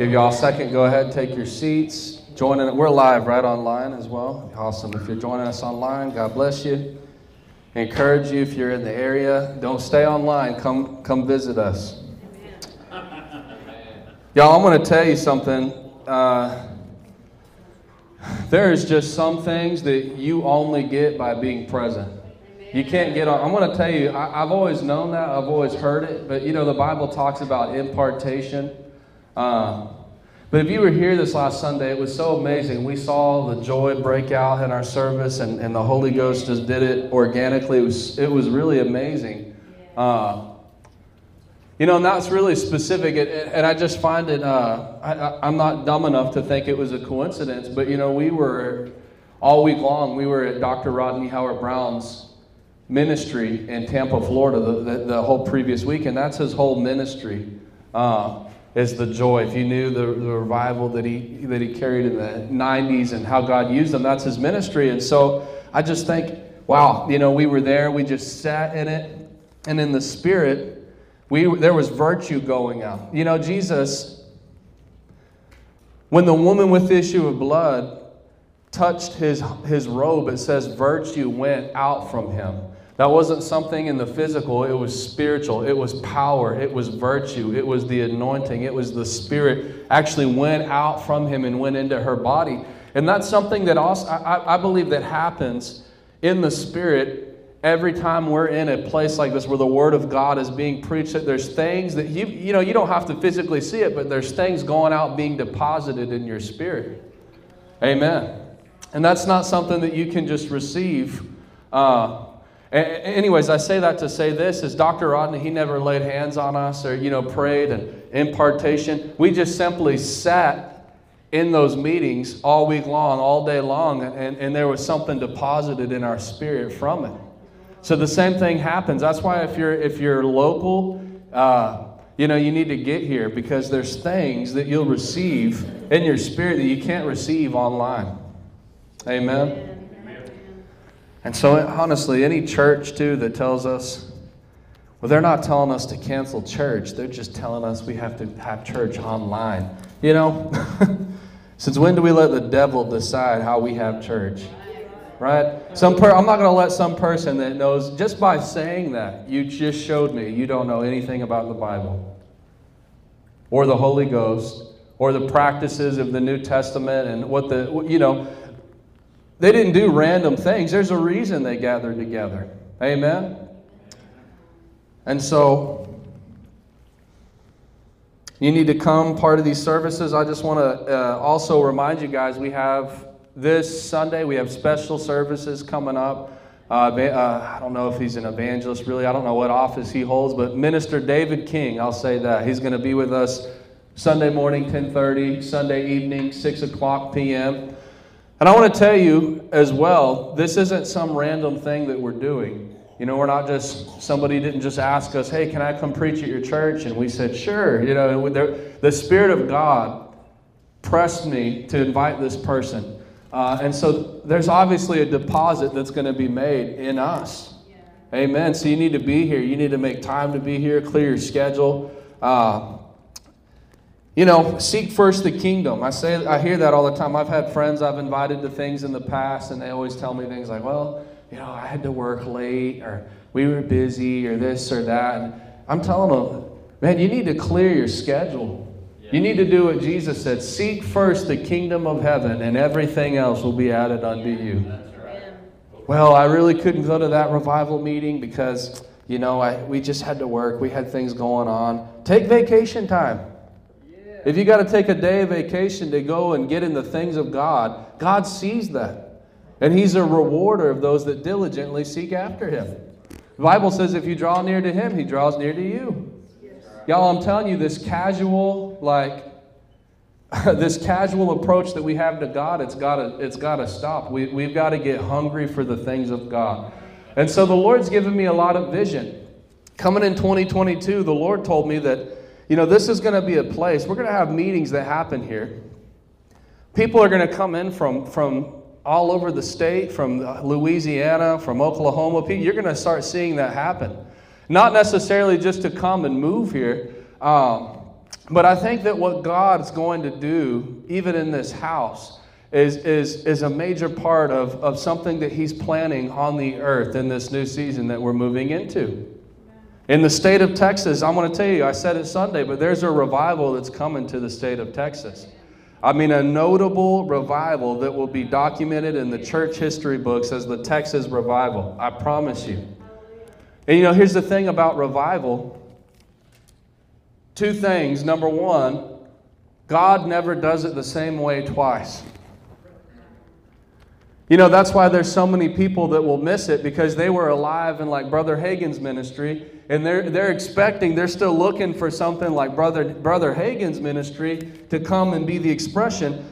Give y'all a second. Go ahead, take your seats. Joining it. We're live right online as well. Awesome. If you're joining us online, God bless you. Encourage you if you're in the area. Don't stay online. Come come visit us. Y'all, I'm going to tell you something. Uh, there is just some things that you only get by being present. You can't get on. I'm going to tell you, I, have always known that. I've always heard it. But you know, the Bible talks about impartation. Um, but if you were here this last Sunday, it was so amazing. We saw the joy break out in our service, and, and the Holy Ghost just did it organically. It was, it was really amazing. Uh, you know, and that's really specific. It and I just find it, uh, I, I'm not dumb enough to think it was a coincidence, but you know, we were all week long, we were at Dr. Rodney Howard-Browne's ministry in Tampa, Florida, the, the, the whole previous week, and that's his whole ministry. Uh, is the joy. If you knew the, the revival that he, that he carried in the 90s and how God used them, that's his ministry. And so I just think, wow, you know, we were there, we just sat in it, and in the Spirit, we, there was virtue going out. You know, Jesus, when the woman with the issue of blood touched his, his robe, it says virtue went out from him. That wasn't something in the physical, it was spiritual. It was power, it was virtue, it was the anointing, it was the spirit actually went out from him and went into her body. And that's something that also, I, I believe that happens in the spirit every time we're in a place like this where the word of God is being preached. That There's things that you, you know, you don't have to physically see it, but there's things going out being deposited in your spirit. Amen. And that's not something that you can just receive. Uh, Anyways, I say that to say this is Dr. Rodney, he never laid hands on us or, you know, prayed and impartation. We just simply sat in those meetings all week long, all day long, and, and there was something deposited in our spirit from it. So the same thing happens. That's why if you're if you're local, uh, you know, you need to get here because there's things that you'll receive in your spirit that you can't receive online. Amen. And so, honestly, any church, too, that tells us, well, they're not telling us to cancel church, they're just telling us we have to have church online. You know, since when do we let the devil decide how we have church? Right? Some per- I'm not going to let some person that knows, just by saying that, you just showed me you don't know anything about the Bible or the Holy Ghost or the practices of the New Testament and what the, you know, they didn't do random things. There's a reason they gathered together. Amen? And so, you need to come part of these services. I just want to uh, also remind you guys we have this Sunday, we have special services coming up. Uh, uh, I don't know if he's an evangelist, really. I don't know what office he holds, but Minister David King, I'll say that. He's going to be with us Sunday morning, 1030, Sunday evening, 6 o'clock p.m. And I want to tell you as well, this isn't some random thing that we're doing. You know, we're not just, somebody didn't just ask us, hey, can I come preach at your church? And we said, sure. You know, the Spirit of God pressed me to invite this person. Uh, and so there's obviously a deposit that's going to be made in us. Yeah. Amen. So you need to be here. You need to make time to be here, clear your schedule. Uh, you know, seek first the kingdom. I say I hear that all the time. I've had friends I've invited to things in the past and they always tell me things like, "Well, you know, I had to work late or we were busy or this or that." And I'm telling them, "Man, you need to clear your schedule. You need to do what Jesus said. Seek first the kingdom of heaven and everything else will be added unto you." Well, I really couldn't go to that revival meeting because, you know, I, we just had to work. We had things going on. Take vacation time. If you got to take a day of vacation to go and get in the things of God, God sees that. And He's a rewarder of those that diligently seek after Him. The Bible says if you draw near to Him, He draws near to you. Y'all, I'm telling you, this casual, like, this casual approach that we have to God, it's got to it's got to stop. We, we've got to get hungry for the things of God. And so the Lord's given me a lot of vision. Coming in 2022, the Lord told me that, you know, this is going to be a place, we're going to have meetings that happen here. People are going to come in from, from all over the state, from Louisiana, from Oklahoma. You're going to start seeing that happen. Not necessarily just to come and move here, um, but I think that what God's going to do, even in this house, is, is, is a major part of, of something that He's planning on the earth in this new season that we're moving into. In the state of Texas, I'm going to tell you, I said it Sunday, but there's a revival that's coming to the state of Texas. I mean, a notable revival that will be documented in the church history books as the Texas revival. I promise you. And you know, here's the thing about revival two things. Number one, God never does it the same way twice. You know, that's why there's so many people that will miss it because they were alive in like Brother Hagin's ministry and they're, they're expecting, they're still looking for something like Brother, Brother Hagin's ministry to come and be the expression.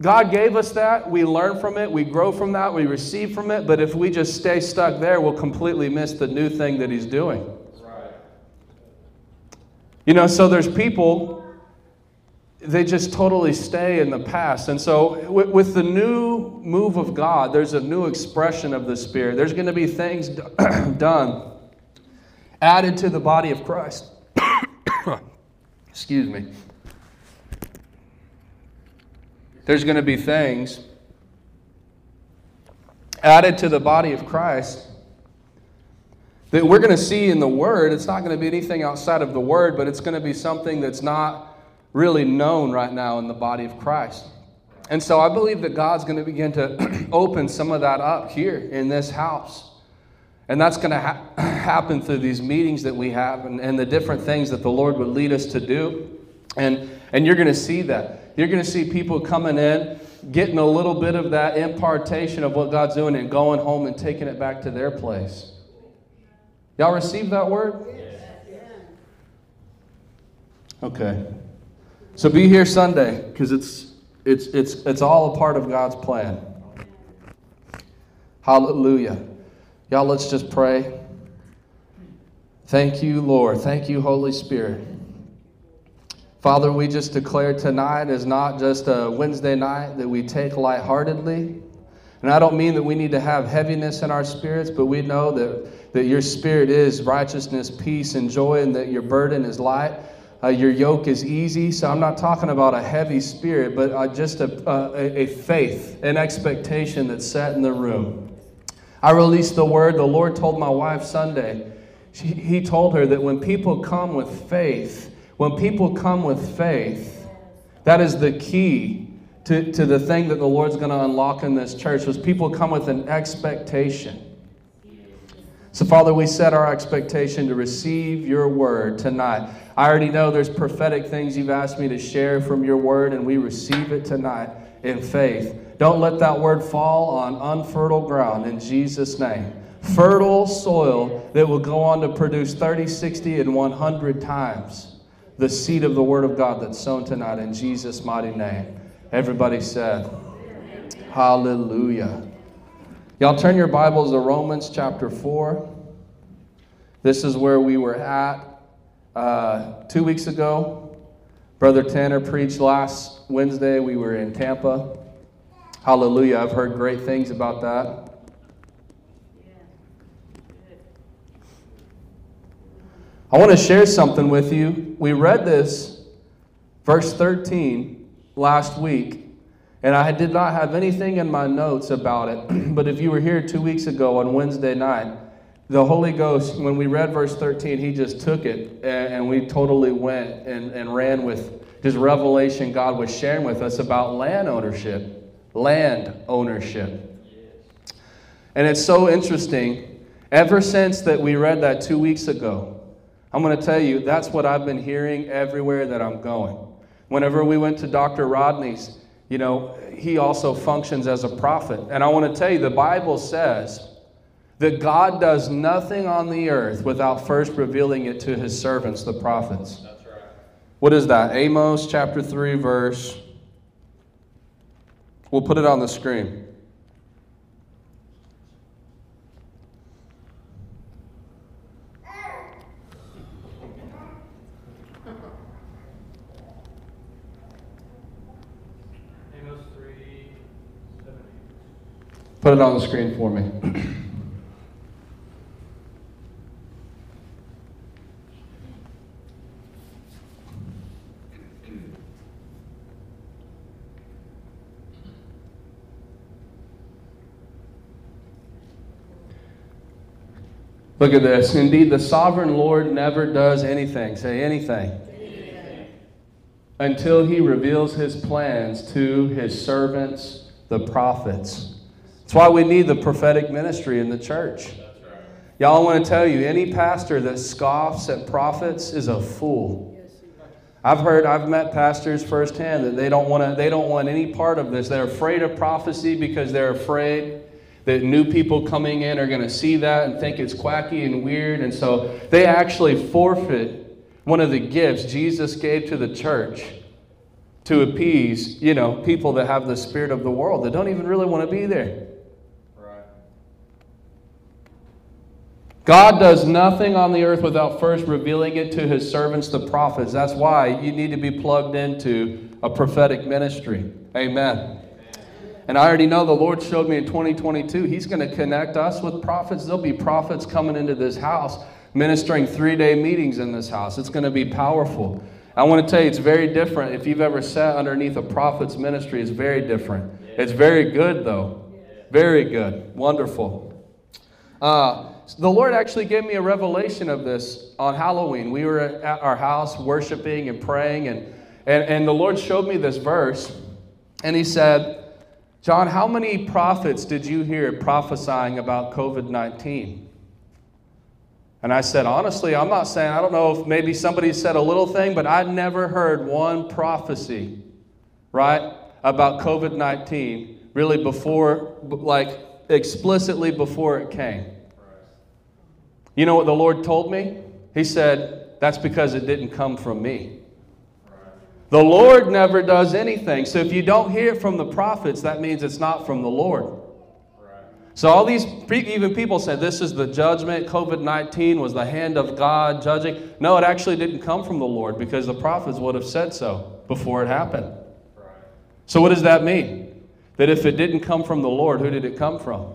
God gave us that. We learn from it. We grow from that. We receive from it. But if we just stay stuck there, we'll completely miss the new thing that He's doing. Right. You know, so there's people they just totally stay in the past. And so, with, the new move of God, there's a new expression of the Spirit. There's going to be things done, added to the body of Christ. Excuse me. There's going to be things added to the body of Christ that we're going to see in the Word. It's not going to be anything outside of the Word, but it's going to be something that's not really known right now in the body of Christ. And so I believe that God's going to begin to open some of that up here in this house. And that's going to ha- happen through these meetings that we have and, and the different things that the Lord would lead us to do. And, and you're going to see that. You're going to see people coming in, getting a little bit of that impartation of what God's doing, and going home and taking it back to their place. Y'all receive that word? Okay. So be here Sunday because it's, it's, it's, it's all a part of God's plan. Hallelujah. Y'all, let's just pray. Thank you, Lord. Thank you, Holy Spirit. Father, we just declare tonight is not just a Wednesday night that we take lightheartedly. And I don't mean that we need to have heaviness in our spirits, but we know that, that your spirit is righteousness, peace, and joy, and that your burden is light. Uh, your yoke is easy. So I'm not talking about a heavy spirit, but uh, just a, a, faith, an expectation that's set in the room. I released the word. The Lord told my wife Sunday, she, He told her that when people come with faith, when people come with faith, that is the key to, to the thing that the Lord's going to unlock in this church was people come with an expectation. So, Father, we set our expectation to receive your word tonight. I already know there's prophetic things you've asked me to share from your word, and we receive it tonight in faith. Don't let that word fall on unfertile ground in Jesus' name. Fertile soil that will go on to produce 30, 60, and 100 times the seed of the word of God that's sown tonight in Jesus' mighty name. Everybody said, Hallelujah. Y'all turn your Bibles to Romans chapter 4. This is where we were at uh, two weeks ago. Brother Tanner preached last Wednesday. We were in Tampa. Hallelujah. I've heard great things about that. I want to share something with you. We read this, verse 13, last week. And I did not have anything in my notes about it. but if you were here two weeks ago on Wednesday night, the Holy Ghost, when we read verse 13, he just took it and, we totally went and, and ran with this revelation God was sharing with us about land ownership. Land ownership. And it's so interesting. Ever since that we read that two weeks ago, I'm going to tell you that's what I've been hearing everywhere that I'm going. Whenever we went to Dr. Rodney's, you know, he also functions as a prophet. And I want to tell you, the Bible says that God does nothing on the earth without first revealing it to his servants, the prophets. That's right. What is that? Amos chapter 3, verse. We'll put it on the screen. Put it on the screen for me. Look at this. Indeed, the sovereign Lord never does anything. Say anything. Until he reveals his plans to his servants, the prophets. That's why we need the prophetic ministry in the church. Y'all, I want to tell you any pastor that scoffs at prophets is a fool. I've heard, I've met pastors firsthand that they don't want to, they don't want any part of this. They're afraid of prophecy because they're afraid that new people coming in are going to see that and think it's quacky and weird. And so they actually forfeit one of the gifts Jesus gave to the church to appease, you know, people that have the spirit of the world that don't even really want to be there. God does nothing on the earth without first revealing it to his servants, the prophets. That's why you need to be plugged into a prophetic ministry. Amen. And I already know the Lord showed me in 2022, He's going to connect us with prophets. There'll be prophets coming into this house, ministering three day meetings in this house. It's going to be powerful. I want to tell you, it's very different. If you've ever sat underneath a prophet's ministry, it's very different. It's very good, though. Very good. Wonderful. Uh, the Lord actually gave me a revelation of this on Halloween. We were at our house worshiping and praying, and, and, and the Lord showed me this verse, and He said, John, how many prophets did you hear prophesying about COVID 19? And I said, honestly, I'm not saying, I don't know if maybe somebody said a little thing, but I never heard one prophecy, right, about COVID 19 really before, like explicitly before it came. You know what the Lord told me? He said, that's because it didn't come from me. The Lord never does anything. So if you don't hear it from the prophets, that means it's not from the Lord. So all these even people said this is the judgment. COVID 19 was the hand of God judging. No, it actually didn't come from the Lord because the prophets would have said so before it happened. So what does that mean? That if it didn't come from the Lord, who did it come from?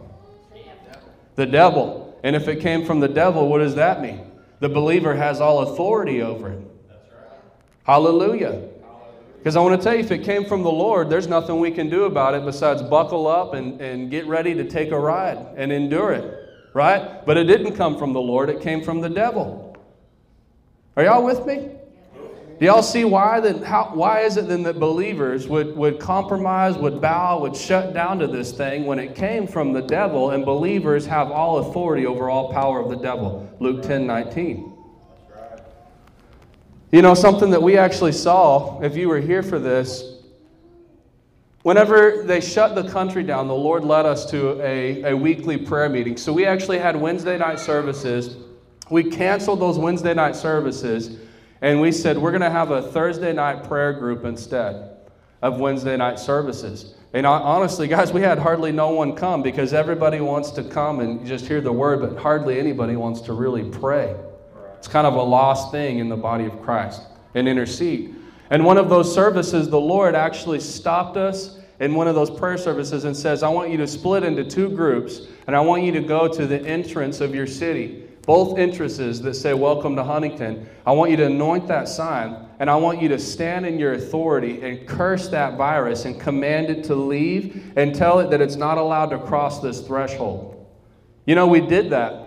The devil. And if it came from the devil, what does that mean? The believer has all authority over it. Hallelujah. Because I want to tell you, if it came from the Lord, there's nothing we can do about it besides buckle up and, and get ready to take a ride and endure it, right? But it didn't come from the Lord, it came from the devil. Are y'all with me? Do y'all see why that how why is it then that believers would, would compromise, would bow, would shut down to this thing when it came from the devil and believers have all authority over all power of the devil? Luke 10 19. You know, something that we actually saw, if you were here for this, whenever they shut the country down, the Lord led us to a, a weekly prayer meeting. So we actually had Wednesday night services. We canceled those Wednesday night services, and we said we're going to have a Thursday night prayer group instead of Wednesday night services. And honestly, guys, we had hardly no one come because everybody wants to come and just hear the word, but hardly anybody wants to really pray. It's kind of a lost thing in the body of Christ and intercede. And one of those services, the Lord actually stopped us in one of those prayer services and says, I want you to split into two groups, and I want you to go to the entrance of your city. Both entrances that say, Welcome to Huntington. I want you to anoint that sign, and I want you to stand in your authority and curse that virus and command it to leave and tell it that it's not allowed to cross this threshold. You know, we did that.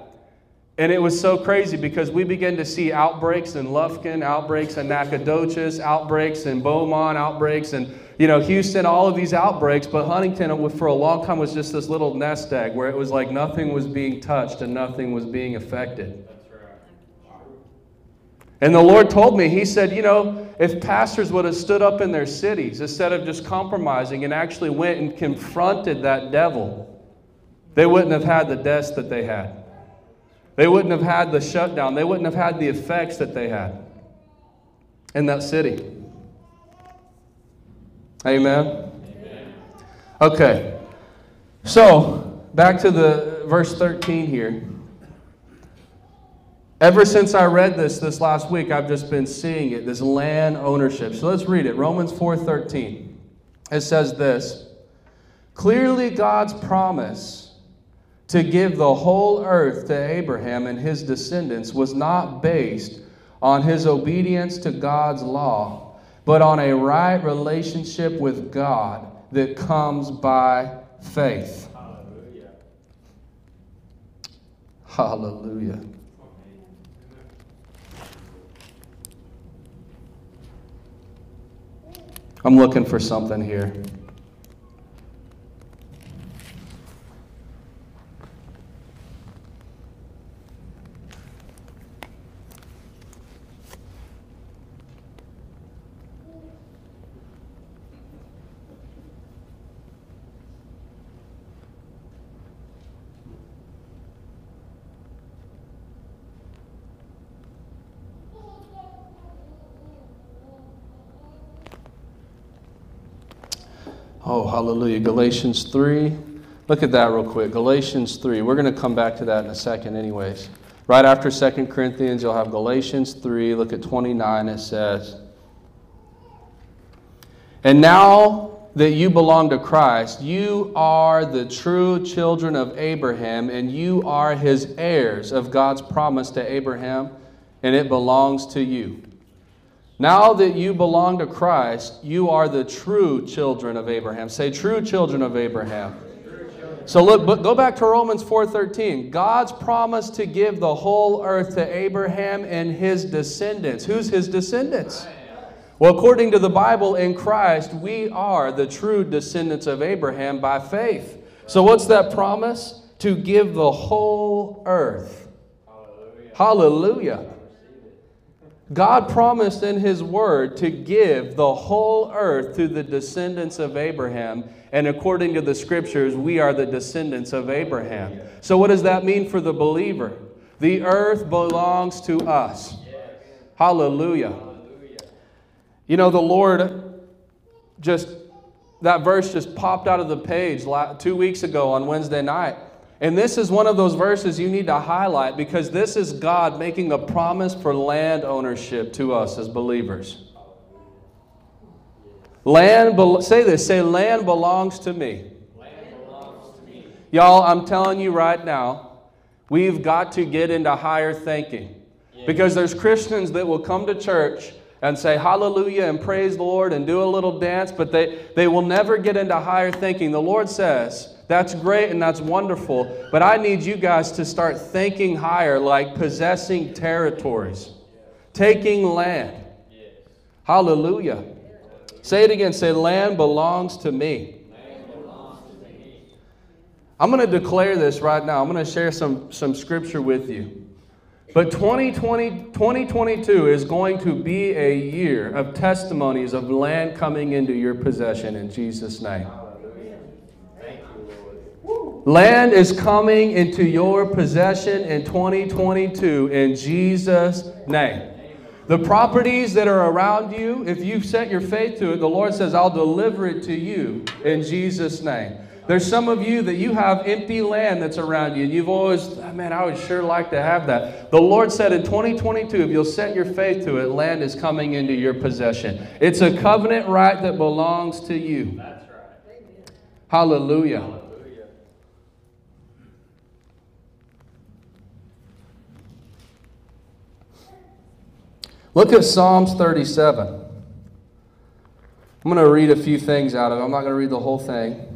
And it was so crazy because we began to see outbreaks in Lufkin, outbreaks in Nacogdoches, outbreaks in Beaumont, outbreaks in you know Houston, all of these outbreaks. But Huntington, for a long time, was just this little nest egg where it was like nothing was being touched and nothing was being affected. And the Lord told me, He said, you know, if pastors would have stood up in their cities instead of just compromising and actually went and confronted that devil they wouldn't have had the deaths that they had. They wouldn't have had the shutdown. They wouldn't have had the effects that they had in that city. Amen. Amen. Okay. So, back to the verse 13 here. Ever since I read this this last week, I've just been seeing it, this land ownership. So let's read it. Romans 4:13. It says this: Clearly God's promise to give the whole earth to Abraham and his descendants was not based on his obedience to God's law, but on a right relationship with God that comes by faith. Hallelujah. Hallelujah. I'm looking for something here. Oh, hallelujah. Galatians 3. Look at that real quick. Galatians 3. We're going to come back to that in a second, anyways. Right after 2 Corinthians, you'll have Galatians 3. Look at 29. It says, And now that you belong to Christ, you are the true children of Abraham, and you are his heirs of God's promise to Abraham, and it belongs to you. Now that you belong to Christ, you are the true children of Abraham. Say, true children of Abraham. So look, but go back to Romans 4:13. God's promise to give the whole earth to Abraham and his descendants. Who's his descendants? Well, according to the Bible in Christ, we are the true descendants of Abraham by faith. So what's that promise? To give the whole earth. Hallelujah. Hallelujah. God promised in His Word to give the whole earth to the descendants of Abraham. And according to the scriptures, we are the descendants of Abraham. So, what does that mean for the believer? The earth belongs to us. Hallelujah. You know, the Lord just, that verse just popped out of the page two weeks ago on Wednesday night. And this is one of those verses you need to highlight because this is God making a promise for land ownership to us as believers. Land, be- say this, say, land belongs to me. Belongs to me. Y'all, I'm telling you right now, we've got to get into higher thinking. Because there's Christians that will come to church and say hallelujah and praise the Lord and do a little dance, but they, they will never get into higher thinking. The Lord says, that's great and that's wonderful, but I need you guys to start thinking higher, like possessing territories, taking land. Hallelujah. Say it again. Say, land belongs to me. I'm going to declare this right now. I'm going to share some, some scripture with you. But 2020, 2022 is going to be a year of testimonies of land coming into your possession in Jesus' name. Land is coming into your possession in 2022 in Jesus' name. The properties that are around you, if you've set your faith to it, the Lord says, I'll deliver it to you in Jesus' name. There's some of you that you have empty land that's around you, and you've always, oh, man, I would sure like to have that. The Lord said in 2022, if you'll set your faith to it, land is coming into your possession. It's a covenant right that belongs to you. That's right. Hallelujah. Look at Psalms 37. I'm going to read a few things out of it. I'm not going to read the whole thing.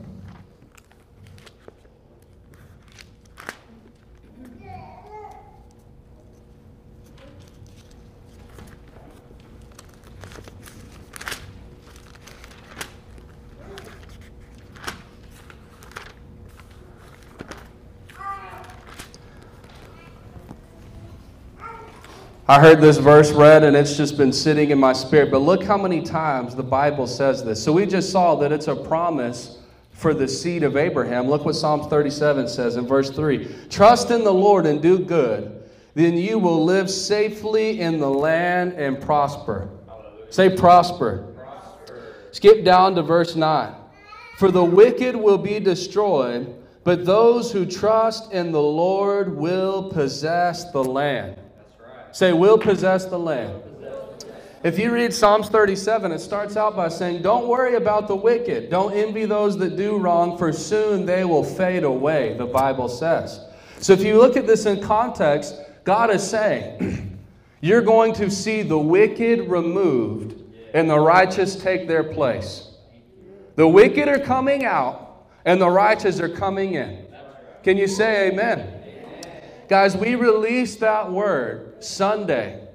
I heard this verse read and it's just been sitting in my spirit. But look how many times the Bible says this. So we just saw that it's a promise for the seed of Abraham. Look what Psalm 37 says in verse 3 Trust in the Lord and do good, then you will live safely in the land and prosper. Say, prosper. prosper. Skip down to verse 9. For the wicked will be destroyed, but those who trust in the Lord will possess the land. Right. we'll possess the land. If you read Psalms 37, it starts out by saying, Don't worry about the wicked. Don't envy those that do wrong, for soon they will fade away, the Bible says. So if you look at this in context, God is saying, You're going to see the wicked removed and the righteous take their place. The wicked are coming out and the righteous are coming in. Can you say amen? amen? Guys, we release that word Sunday.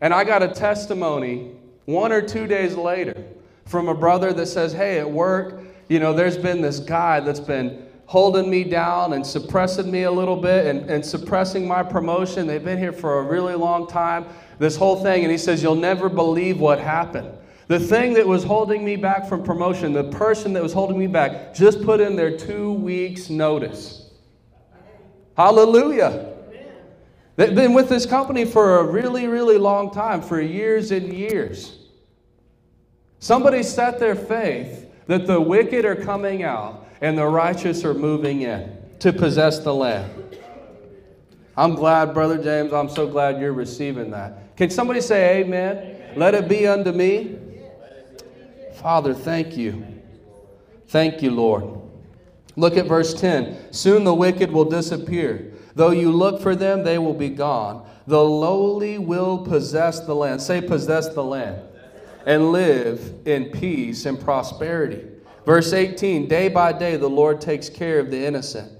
And I got a testimony one or two days later from a brother that says, Hey, at work, you know, there's been this guy that's been holding me down and suppressing me a little bit and, and suppressing my promotion. They've been here for a really long time, this whole thing. And he says, You'll never believe what happened. The thing that was holding me back from promotion, the person that was holding me back, just put in their two weeks' notice. Hallelujah. They've been with this company for a really, really long time, for years and years. Somebody set their faith that the wicked are coming out and the righteous are moving in to possess the land. I'm glad, Brother James, I'm so glad you're receiving that. Can somebody say amen? amen. Let it be unto me. Father, thank you. Thank you, Lord. Look at verse 10. Soon the wicked will disappear. Though you look for them, they will be gone. The lowly will possess the land. Say, possess the land. And live in peace and prosperity. Verse 18 Day by day, the Lord takes care of the innocent.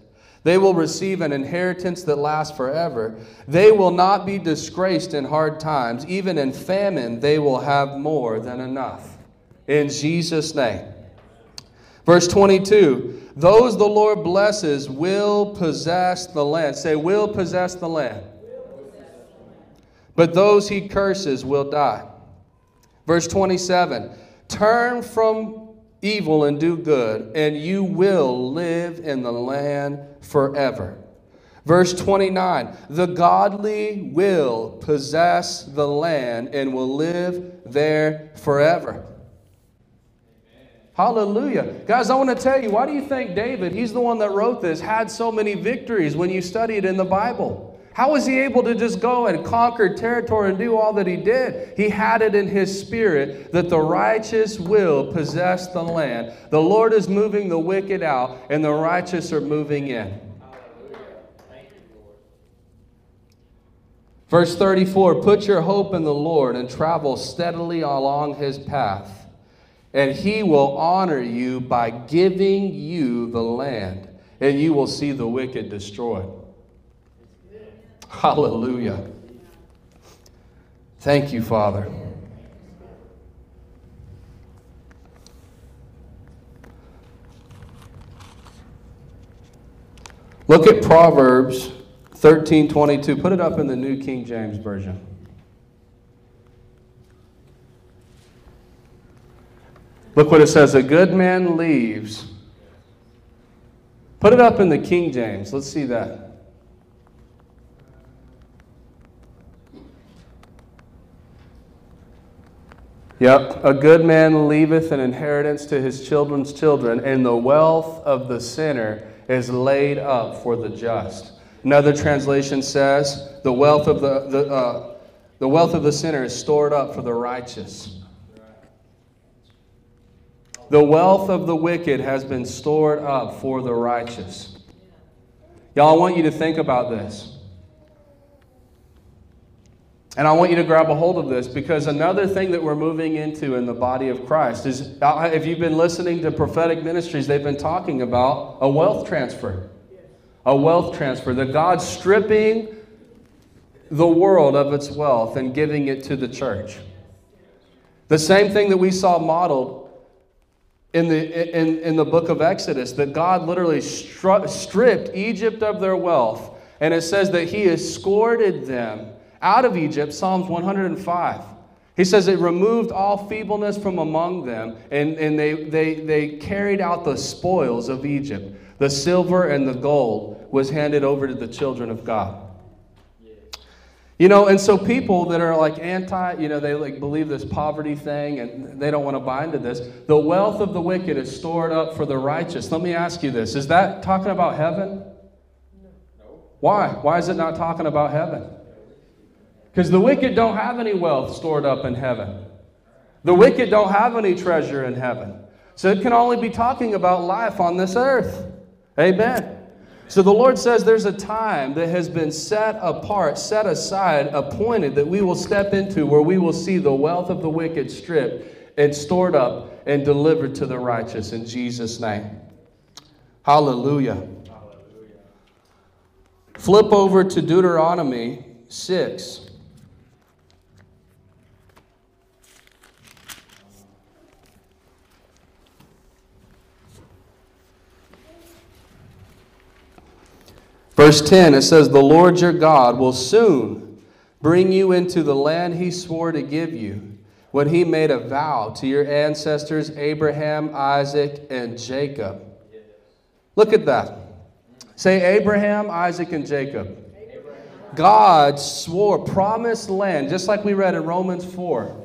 They will receive an inheritance that lasts forever. They will not be disgraced in hard times. Even in famine, they will have more than enough. In Jesus' name. Verse 22 those the Lord blesses will possess the land. Say, will possess the land. But those he curses will die. Verse 27 Turn from evil and do good, and you will live in the land forever. Verse 29 The godly will possess the land and will live there forever. Hallelujah. Guys, I want to tell you, why do you think David, he's the one that wrote this, had so many victories when you study it in the Bible? How was he able to just go and conquer territory and do all that he did? He had it in his spirit that the righteous will possess the land. The Lord is moving the wicked out, and the righteous are moving in. Verse 34 Put your hope in the Lord and travel steadily along his path and he will honor you by giving you the land, and you will see the wicked destroyed. Hallelujah. Thank you, Father. Look at Proverbs 13:22. Put it up in the New King James Version. Look what it says a good man leaves. Put it up in the King James. Let's see that. Yep, a good man leaveth an inheritance to his children's children, and the wealth of the sinner is laid up for the just. Another translation says, the wealth of the, the, uh, the wealth of the sinner is stored up for the righteous. The wealth of the wicked has been stored up for the righteous. Y'all, I want you to think about this. And I want you to grab a hold of this because another thing that we're moving into in the body of Christ is uh, if you've been listening to prophetic ministries, they've been talking about a wealth transfer. A wealth transfer. That God's stripping the world of its wealth and giving it to the church. The same thing that we saw modeled in the, in, in the book of Exodus that God literally stru- stripped Egypt of their wealth. And it says that he escorted them out of Egypt, Psalms 105. He says it removed all feebleness from among them, and, and they, they, they carried out the spoils of Egypt. The silver and the gold was handed over to the children of God. You know, and so people that are like anti, you know, they like believe this poverty thing and they don't want to buy into this. The wealth of the wicked is stored up for the righteous. Let me ask you this. Is that talking about heaven? No. Why? Why is it not talking about heaven? Because the wicked don't have any wealth stored up in heaven. The wicked don't have any treasure in heaven. So it can only be talking about life on this earth. Amen. So the Lord says there's a time that has been set apart, set aside, appointed that we will step into where we will see the wealth of the wicked stripped and stored up and delivered to the righteous in Jesus' name. Hallelujah. Hallelujah. Flip over to Deuteronomy 6. Verse 10, it says, The Lord your God will soon bring you into the land he swore to give you when he made a vow to your ancestors, Abraham, Isaac, and Jacob. Look at that. Say Abraham, Isaac, and Jacob. God swore, promised land, just like we read in Romans 4.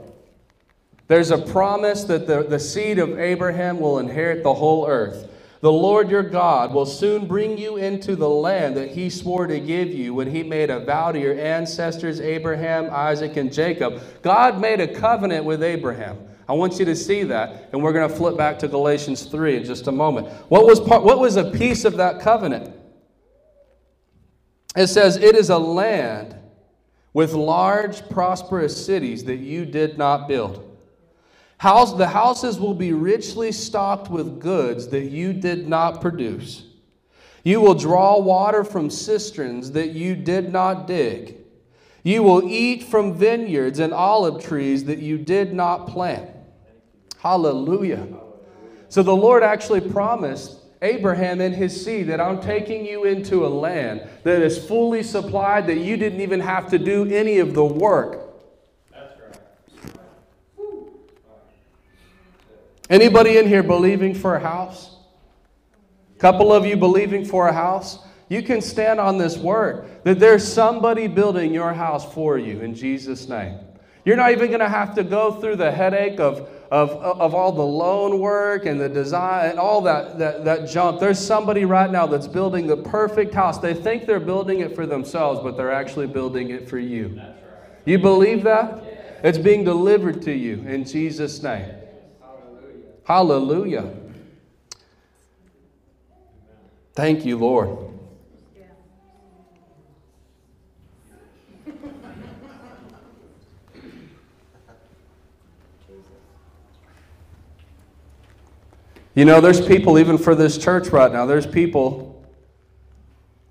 There's a promise that the, the seed of Abraham will inherit the whole earth. The Lord your God will soon bring you into the land that he swore to give you when he made a vow to your ancestors, Abraham, Isaac, and Jacob. God made a covenant with Abraham. I want you to see that, and we're going to flip back to Galatians 3 in just a moment. What was, part, what was a piece of that covenant? It says, It is a land with large, prosperous cities that you did not build. House, the houses will be richly stocked with goods that you did not produce. You will draw water from cisterns that you did not dig. You will eat from vineyards and olive trees that you did not plant. Hallelujah. So the Lord actually promised Abraham and his seed that I'm taking you into a land that is fully supplied, that you didn't even have to do any of the work. Anybody in here believing for a house? Couple of you believing for a house? You can stand on this word that there's somebody building your house for you in Jesus' name. You're not even going to have to go through the headache of, of, of all the loan work and the design and all that, that, that junk. There's somebody right now that's building the perfect house. They think they're building it for themselves, but they're actually building it for you. You believe that? It's being delivered to you in Jesus' name. Hallelujah. Thank you, Lord. You know, there's people, even for this church right now, there's people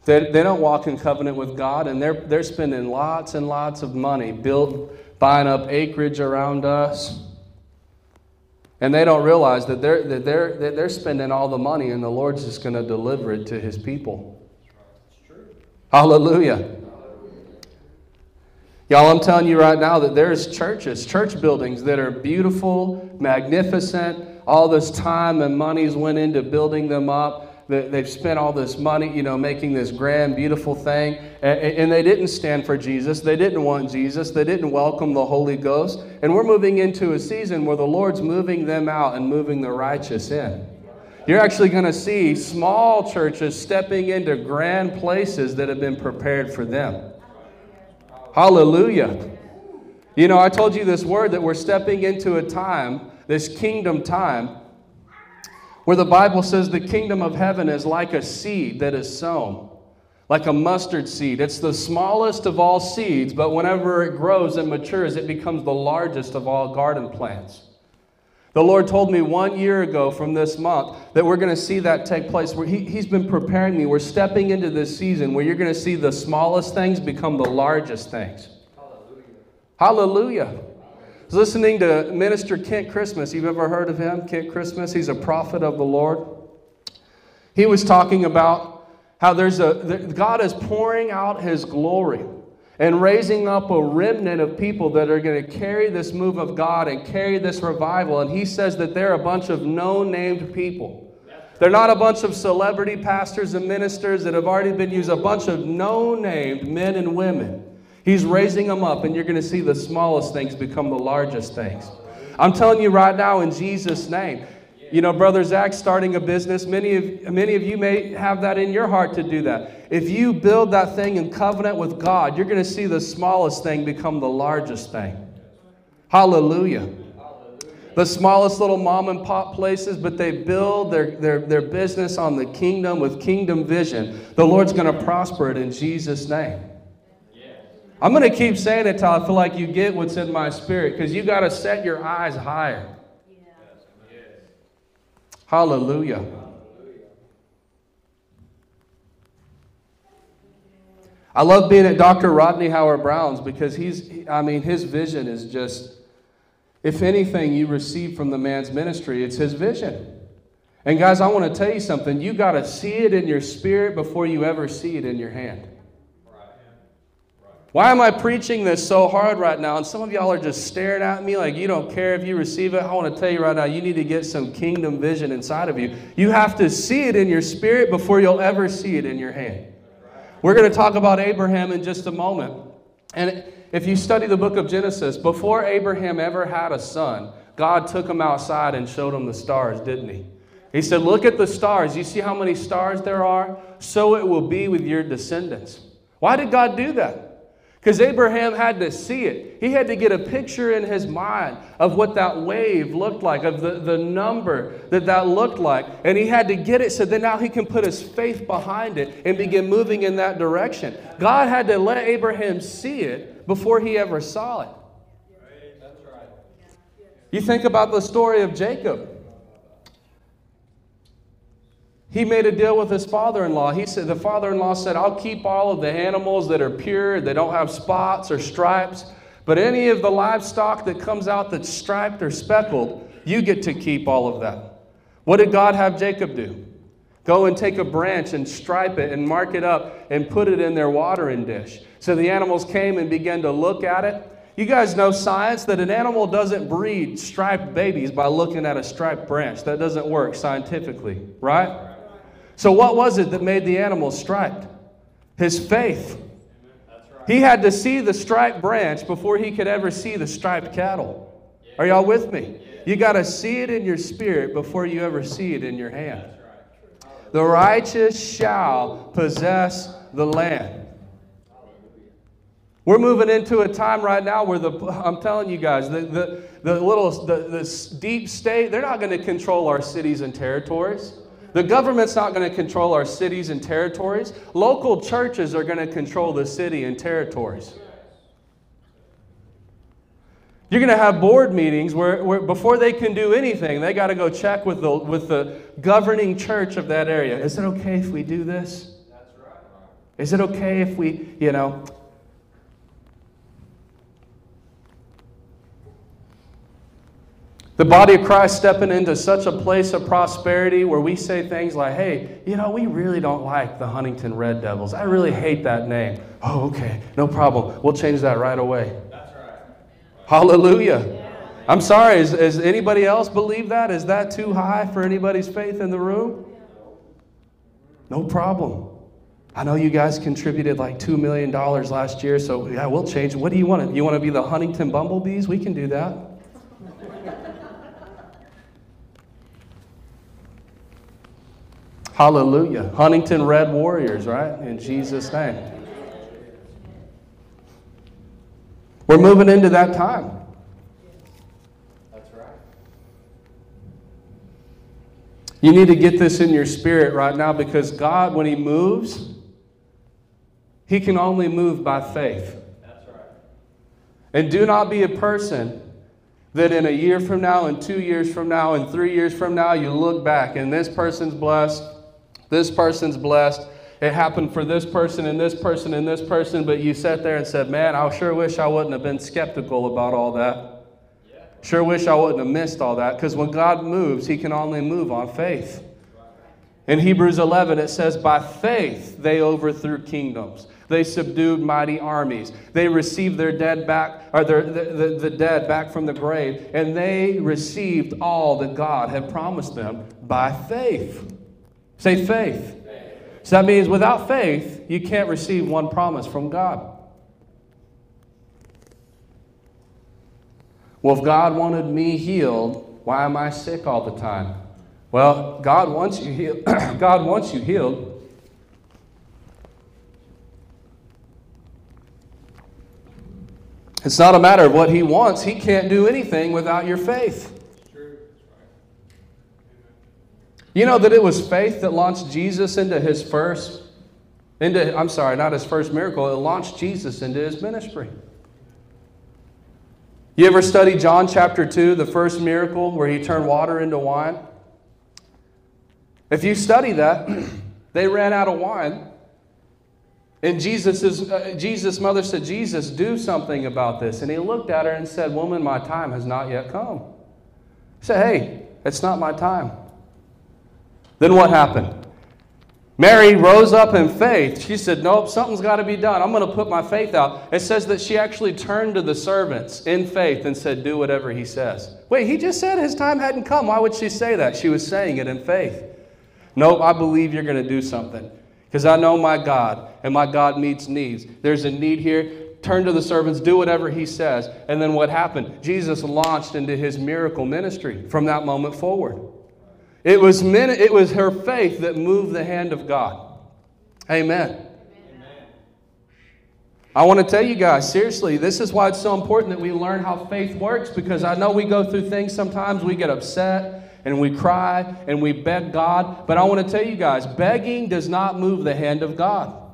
that they don't walk in covenant with God and they're, they're spending lots and lots of money build, buying up acreage around us and they don't realize that they're, that they're, that they're spending all the money and the Lord's just going to deliver it to his people. Hallelujah. Y'all, I'm telling you right now that there's churches, church buildings that are beautiful, magnificent. All this time and money's went into building them up. They've spent all this money, you know, making this grand, beautiful thing. And they didn't stand for Jesus. They didn't want Jesus. They didn't welcome the Holy Ghost. And we're moving into a season where the Lord's moving them out and moving the righteous in. You're actually going to see small churches stepping into grand places that have been prepared for them. Hallelujah. You know, I told you this word that we're stepping into a time, this kingdom time, where the Bible says the kingdom of heaven is like a seed that is sown, like a mustard seed. It's the smallest of all seeds, but whenever it grows and matures, it becomes the largest of all garden plants. The Lord told me one year ago from this month that we're going to see that take place. Where he, He's been preparing me. We're stepping into this season where you're going to see the smallest things become the largest things. Hallelujah. Hallelujah was listening to Minister Kent Christmas. You've ever heard of him? Kent Christmas. He's a prophet of the Lord. He was talking about how there's a God is pouring out his glory. and raising up a remnant of people that are going to carry this move of God and carry this revival. And he says that they're a bunch of no named people. They're not a bunch of celebrity pastors and ministers that have already been used, a bunch of no named men and women. He's raising them up, and you're going to see the smallest things become the largest things. I'm telling you right now in Jesus' name. You know, Brother Zach starting a business, many of, many of you may have that in your heart to do that. If you build that thing in covenant with God, you're going to see the smallest thing become the largest thing. Hallelujah. The smallest little mom and pop places, but they build their, their, their business on the kingdom with kingdom vision. The Lord's going to prosper it in Jesus' name. I'm going to keep saying it till I feel like you get what's in my spirit because you got to set your eyes higher. Hallelujah. I love being at Dr. Rodney Howard-Browne's because he's, I mean, his vision is just, if anything you receive from the man's ministry, it's his vision. And guys, I want to tell you something. You got to see it in your spirit before you ever see it in your hand. Why am I preaching this so hard right now? And some of y'all are just staring at me like you don't care if you receive it. I want to tell you right now, you need to get some kingdom vision inside of you. You have to see it in your spirit before you'll ever see it in your hand. We're going to talk about Abraham in just a moment. And if you study the book of Genesis, before Abraham ever had a son, God took him outside and showed him the stars, didn't he? He said, Look at the stars. You see how many stars there are? So it will be with your descendants. Why did God do that? Because Abraham had to see it. He had to get a picture in his mind of what that wave looked like, of the, the number that that looked like. And he had to get it so that now he can put his faith behind it and begin moving in that direction. God had to let Abraham see it before he ever saw it. You think about the story of Jacob. He made a deal with his father in law. He said, The father in law said, I'll keep all of the animals that are pure, they don't have spots or stripes, but any of the livestock that comes out that's striped or speckled, you get to keep all of that. What did God have Jacob do? Go and take a branch and stripe it and mark it up and put it in their watering dish. So the animals came and began to look at it. You guys know science that an animal doesn't breed striped babies by looking at a striped branch. That doesn't work scientifically, right? So, what was it that made the animal striped? His faith. He had to see the striped branch before he could ever see the striped cattle. Are y'all with me? You got to see it in your spirit before you ever see it in your hand. The righteous shall possess the land. We're moving into a time right now where the I'm telling you guys, the, the, the little the, the deep state, they're not going to control our cities and territories. The government's not going to control our cities and territories. Local churches are going to control the city and territories. You're going to have board meetings where, where before they can do anything, they got to go check with the, with the governing church of that area. Is it okay if we do this? Is it okay if we, you know, The body of Christ stepping into such a place of prosperity where we say things like, hey, you know, we really don't like the Huntington Red Devils. I really hate that name. Oh, okay, no problem. We'll change that right away. That's right. Hallelujah. Yeah. I'm sorry, is, is anybody else believe that? Is that too high for anybody's faith in the room? No problem. I know you guys contributed like $2 million last year, so yeah, we'll change. What do you want? You want to be the Huntington Bumblebees? We can do that. Hallelujah. Huntington Red Warriors, right? In Jesus' name. We're moving into that time. That's right. You need to get this in your spirit right now because God, when He moves, He can only move by faith. That's right. And do not be a person that in a year from now, and two years from now, and three years from now, you look back and this person's blessed this person's blessed. It happened for this person and this person and this person, but you sat there and said, Man, I sure wish I wouldn't have been skeptical about all that. Sure wish I wouldn't have missed all that. Because when God moves, He can only move on faith. In Hebrews 11, it says, By faith they overthrew kingdoms. They subdued mighty armies. They received their dead back, or their, the, the, the dead back from the grave, and they received all that God had promised them by faith. Say faith. So that means without faith, you can't receive one promise from God. Well, if God wanted me healed, why am I sick all the time? Well, God wants you healed. God wants you healed. It's not a matter of what he wants. He can't do anything without your faith. You know that it was faith that launched Jesus into his first into I'm sorry, not his first miracle. It launched Jesus into his ministry. You ever study John chapter 2, the first miracle where he turned water into wine? If you study that, they ran out of wine. And Jesus' uh, Jesus' mother said, Jesus, do something about this. And he looked at her and said, Woman, my time has not yet come. He said, Hey, it's not my time. Then what happened? Mary rose up in faith. She said, Nope, something's got to be done. I'm going to put my faith out. It says that she actually turned to the servants in faith and said, Do whatever he says. Wait, he just said his time hadn't come. Why would she say that? She was saying it in faith. Nope, I believe you're going to do something because I know my God and my God meets needs. There's a need here. Turn to the servants, do whatever he says. And then what happened? Jesus launched into his miracle ministry from that moment forward. It was, min- it was her faith that moved the hand of God. Amen. Amen. I want to tell you guys, seriously, this is why it's so important that we learn how faith works because I know we go through things sometimes, we get upset and we cry and we beg God. But I want to tell you guys, begging does not move the hand of God.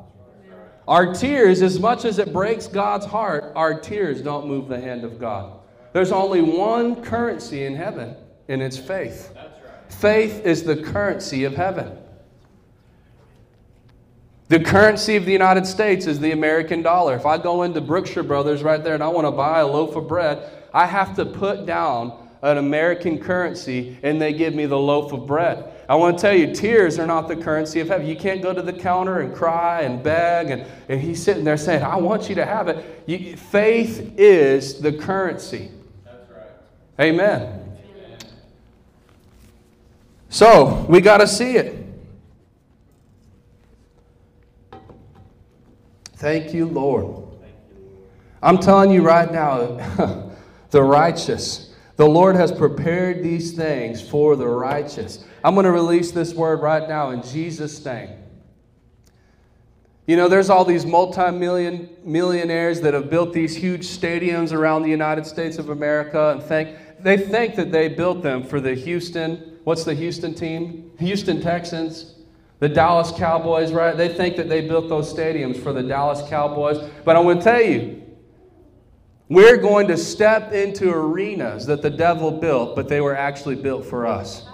Our tears, as much as it breaks God's heart, our tears don't move the hand of God. There's only one currency in heaven, and it's faith. Faith is the currency of heaven. The currency of the United States is the American dollar. If I go into Brookshire Brothers right there and I want to buy a loaf of bread, I have to put down an American currency and they give me the loaf of bread. I want to tell you, tears are not the currency of heaven. You can't go to the counter and cry and beg, and, and he's sitting there saying, I want you to have it. You, faith is the currency. That's right. Amen. So we got to see it. Thank you, Lord. I'm telling you right now, the righteous, the Lord has prepared these things for the righteous. I'm going to release this word right now in Jesus' name. You know, there's all these multi-million millionaires that have built these huge stadiums around the United States of America and think they think that they built them for the Houston what's the Houston team? Houston Texans, the Dallas Cowboys, right? They think that they built those stadiums for the Dallas Cowboys. But I'm going to tell you, we're going to step into arenas that the devil built, but they were actually built for us.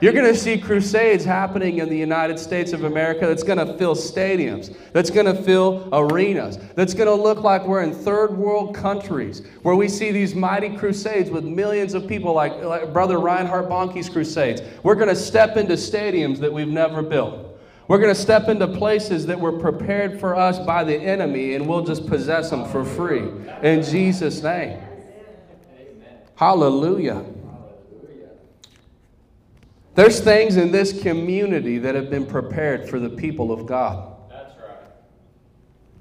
You're going to see crusades happening in the United States of America that's going to fill stadiums, that's going to fill arenas, that's going to look like we're in third world countries where we see these mighty crusades with millions of people like, like Brother Reinhard Bonnke's crusades. We're going to step into stadiums that we've never built. We're going to step into places that were prepared for us by the enemy and we'll just possess them for free. In Jesus' name. Hallelujah. There's things in this community that have been prepared for the people of God. That's right.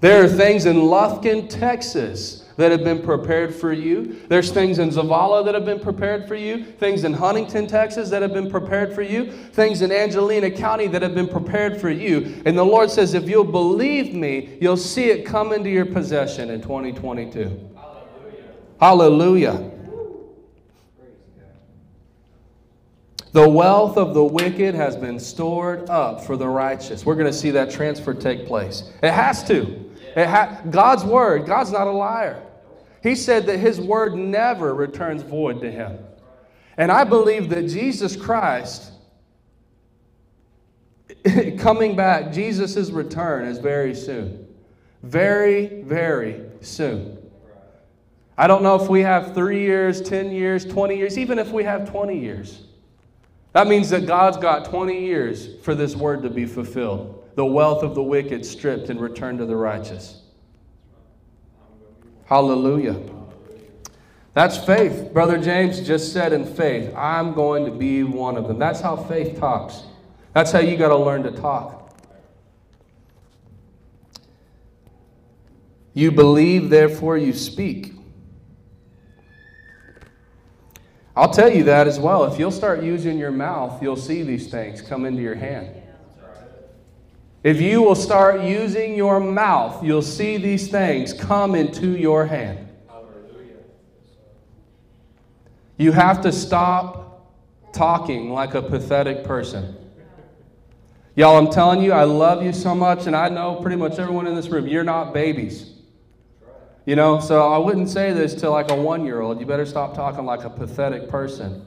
There are things in Lufkin, Texas that have been prepared for you. There's things in Zavalla that have been prepared for you. Things in Huntington, Texas that have been prepared for you. Things in Angelina County that have been prepared for you. And the Lord says, if you'll believe me, you'll see it come into your possession in 2022. Hallelujah. Hallelujah. The wealth of the wicked has been stored up for the righteous. We're going to see that transfer take place. It has to. It ha- God's word, God's not a liar. He said that his word never returns void to him. And I believe that Jesus Christ coming back, Jesus' return is very soon. Very, very soon. I don't know if we have three years, 10 years, 20 years, even if we have 20 years. That means that God's got 20 years for this word to be fulfilled. the wealth of the wicked stripped and returned to the righteous. Hallelujah. That's faith. Brother James just said in faith, I'm going to be one of them. That's how faith talks. That's how you got to learn to talk. You believe, therefore you speak. I'll tell you that as well. If you'll start using your mouth, you'll see these things come into your hand. If you will start using your mouth, you'll see these things come into your hand. You have to stop talking like a pathetic person. Y'all, I'm telling you, I love you so much, and I know pretty much everyone in this room, you're not babies. You know, so I wouldn't say this to like a one year old. You better stop talking like a pathetic person.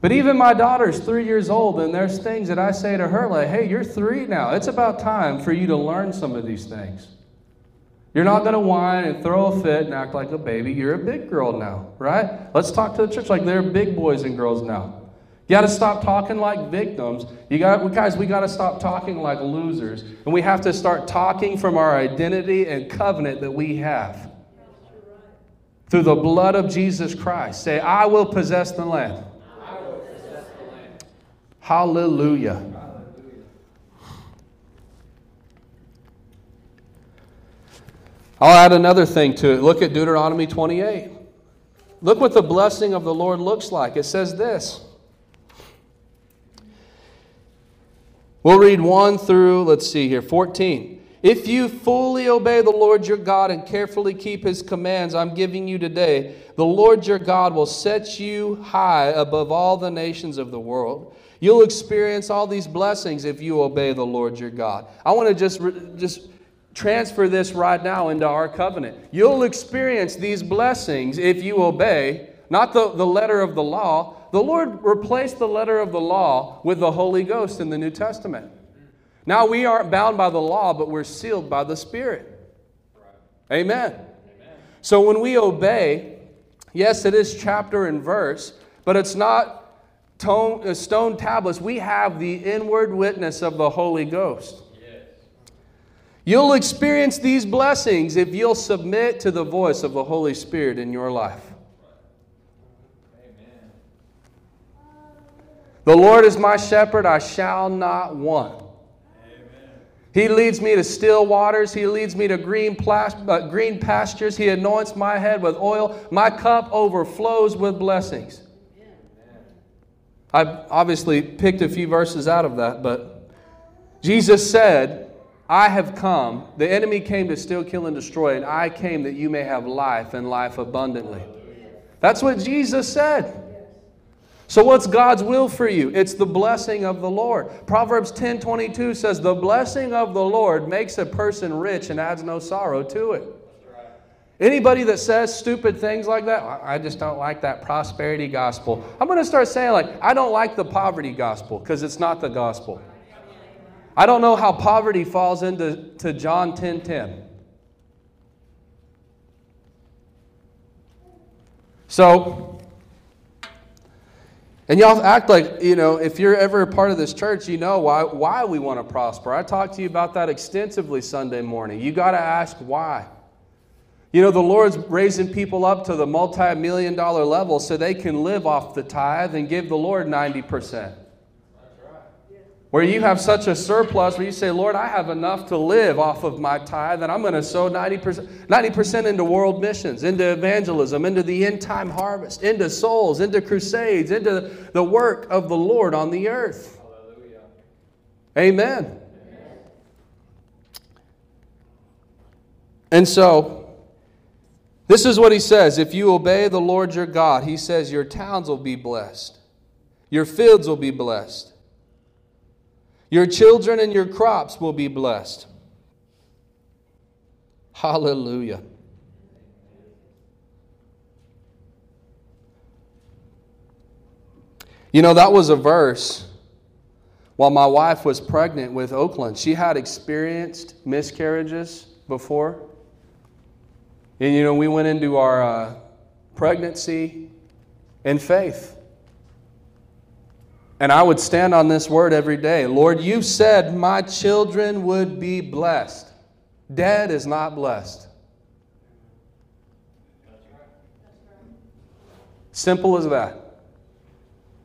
But even my daughter's three years old, and there's things that I say to her like, hey, you're three now. It's about time for you to learn some of these things. You're not going to whine and throw a fit and act like a baby. You're a big girl now, right? Let's talk to the church like they're big boys and girls now. You got to stop talking like victims. You got, guys, we got to stop talking like losers. And we have to start talking from our identity and covenant that we have. Through the blood of Jesus Christ. Say, I will possess the land. Possess the land. Hallelujah. I'll add another thing to it. Look at Deuteronomy 28. Look what the blessing of the Lord looks like. It says this. We'll read 1 through, let's see here, 14. If you fully obey the Lord your God and carefully keep his commands I'm giving you today, the Lord your God will set you high above all the nations of the world. You'll experience all these blessings if you obey the Lord your God. I want to just, just transfer this right now into our covenant. You'll experience these blessings if you obey, not the, the letter of the law, the Lord replaced the letter of the law with the Holy Ghost in the New Testament. Now we aren't bound by the law, but we're sealed by the Spirit. Amen. Amen. So when we obey, yes, it is chapter and verse, but it's not tone, uh, stone tablets. We have the inward witness of the Holy Ghost. You'll experience these blessings if you'll submit to the voice of the Holy Spirit in your life. The Lord is my shepherd, I shall not want. He leads me to still waters. He leads me to green, plas- uh, green pastures. He anoints my head with oil. My cup overflows with blessings. I obviously picked a few verses out of that, but Jesus said, I have come. The enemy came to steal, kill, and destroy, and I came that you may have life and life abundantly. That's what Jesus said. So, what's God's will for you? It's the blessing of the Lord. Proverbs 10 22 says, The blessing of the Lord makes a person rich and adds no sorrow to it. Anybody that says stupid things like that, I just don't like that prosperity gospel. I'm going to start saying, like, I don't like the poverty gospel because it's not the gospel. I don't know how poverty falls into to John 10 10. So, and y'all act like, you know, if you're ever a part of this church, you know why, why we want to prosper. I talked to you about that extensively Sunday morning. You got to ask why. You know, the Lord's raising people up to the multi million dollar level so they can live off the tithe and give the Lord 90% where you have such a surplus where you say, Lord, I have enough to live off of my tithe, and I'm going to sow 90%, 90% into world missions, into evangelism, into the end time harvest, into souls, into crusades, into the work of the Lord on the earth. Hallelujah. Amen. Amen. And so, this is what he says if you obey the Lord your God, he says your towns will be blessed, your fields will be blessed. Your children and your crops will be blessed. Hallelujah. You know, that was a verse while my wife was pregnant with Oakland. She had experienced miscarriages before. And, you know, we went into our uh, pregnancy in faith. And I would stand on this word every day. Lord, you said my children would be blessed. Dead is not blessed. Simple as that.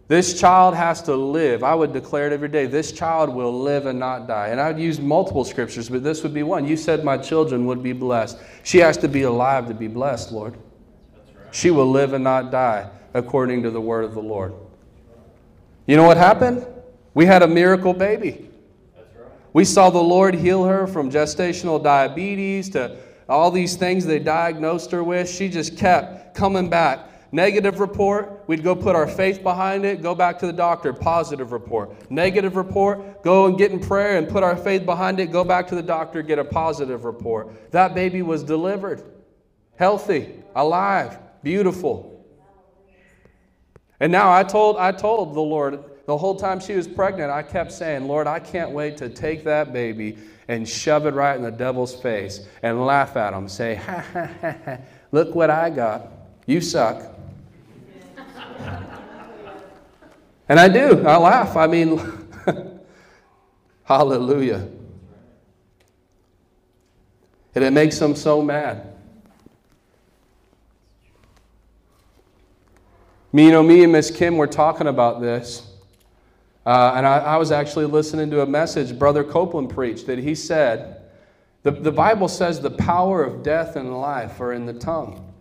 This child has to live. I would declare it every day. This child will live and not die. And I would use multiple scriptures, but this would be one. You said my children would be blessed. She has to be alive to be blessed, Lord. Right. She will live and not die according to the word of the Lord. You know what happened? We had a miracle baby. We saw the Lord heal her from gestational diabetes to all these things they diagnosed her with. She just kept coming back Negative report, we'd go put our faith behind it, go back to the doctor. Positive report. Negative report, go and get in prayer and put our faith behind it, go back to the doctor, get a positive report. That baby was delivered, healthy, alive, beautiful. And now I told, I told the Lord the whole time she was pregnant, I kept saying, Lord, I can't wait to take that baby and shove it right in the devil's face and laugh at him. Say, ha ha ha ha, look what I got. You suck. And I do. I laugh. I mean, hallelujah. And it makes them so mad. Me, you know, me and Miss Kim were talking about this. Uh, and I, I was actually listening to a message Brother Copeland preached that he said, the, the Bible says the power of death and life are in the tongue.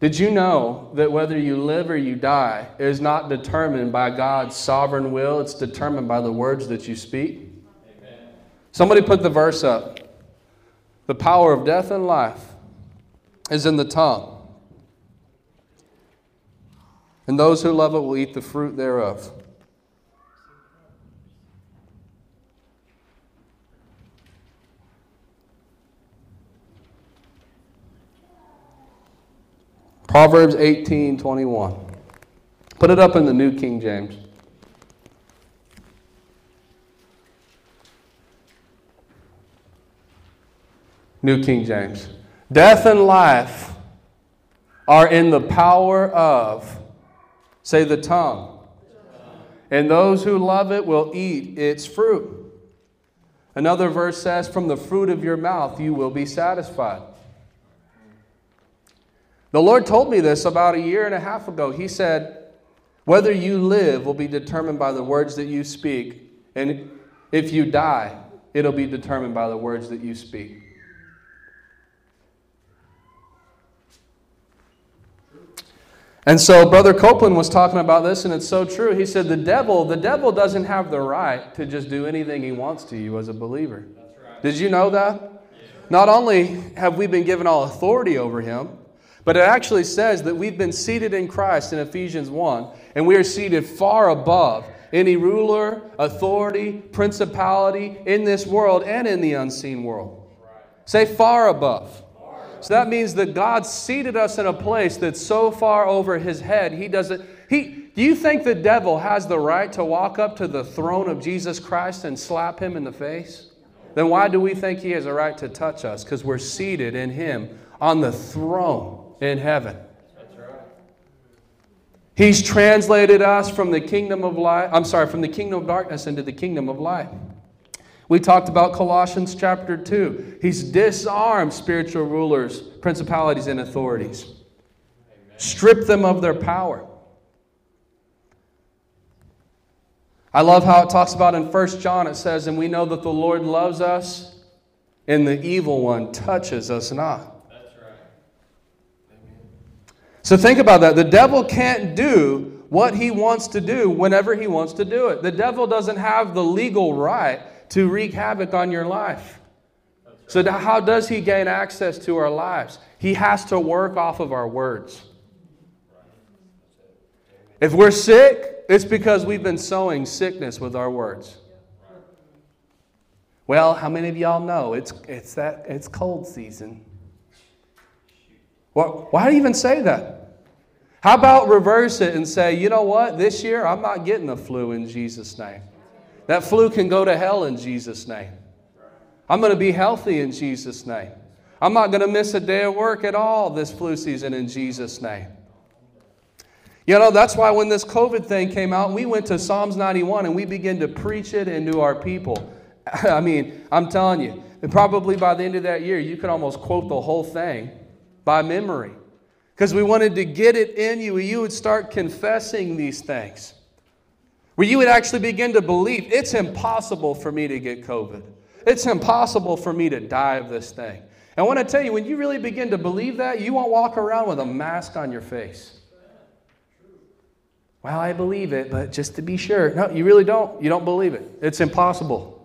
Did you know that whether you live or you die is not determined by God's sovereign will? It's determined by the words that you speak? Amen. Somebody put the verse up. The power of death and life is in the tongue. And those who love it will eat the fruit thereof. Proverbs 18 21. Put it up in the New King James. New King James. Death and life are in the power of, say, the tongue. And those who love it will eat its fruit. Another verse says, From the fruit of your mouth you will be satisfied. The Lord told me this about a year and a half ago. He said, Whether you live will be determined by the words that you speak, and if you die, it'll be determined by the words that you speak. And so Brother Copeland was talking about this, and it's so true. He said, The devil, the devil doesn't have the right to just do anything he wants to you as a believer. Right. Did you know that? Yeah. Not only have we been given all authority over him, but it actually says that we've been seated in Christ in Ephesians 1, and we are seated far above any ruler, authority, principality in this world and in the unseen world. Say far above. So that means that God seated us in a place that's so far over his head, he doesn't. He, do you think the devil has the right to walk up to the throne of Jesus Christ and slap him in the face? Then why do we think he has a right to touch us? Because we're seated in him on the throne in heaven. He's translated us from the kingdom of light, I'm sorry, from the kingdom of darkness into the kingdom of light. We talked about Colossians chapter 2. He's disarmed spiritual rulers, principalities, and authorities, Amen. stripped them of their power. I love how it talks about in 1 John, it says, And we know that the Lord loves us, and the evil one touches us not. So think about that. The devil can't do what he wants to do whenever he wants to do it. The devil doesn't have the legal right to wreak havoc on your life. So, how does he gain access to our lives? He has to work off of our words. If we're sick, it's because we've been sowing sickness with our words. Well, how many of y'all know it's, it's, that, it's cold season? Well, why do you even say that? How about reverse it and say, you know what? This year I'm not getting the flu in Jesus' name. That flu can go to hell in Jesus' name. I'm going to be healthy in Jesus' name. I'm not going to miss a day of work at all this flu season in Jesus' name. You know, that's why when this COVID thing came out, we went to Psalms 91 and we began to preach it into our people. I mean, I'm telling you, probably by the end of that year, you could almost quote the whole thing by memory. Because we wanted to get it in you, you would start confessing these things. Where you would actually begin to believe it's impossible for me to get COVID. It's impossible for me to die of this thing. And I want to tell you, when you really begin to believe that, you won't walk around with a mask on your face. Well, I believe it, but just to be sure. No, you really don't. You don't believe it. It's impossible.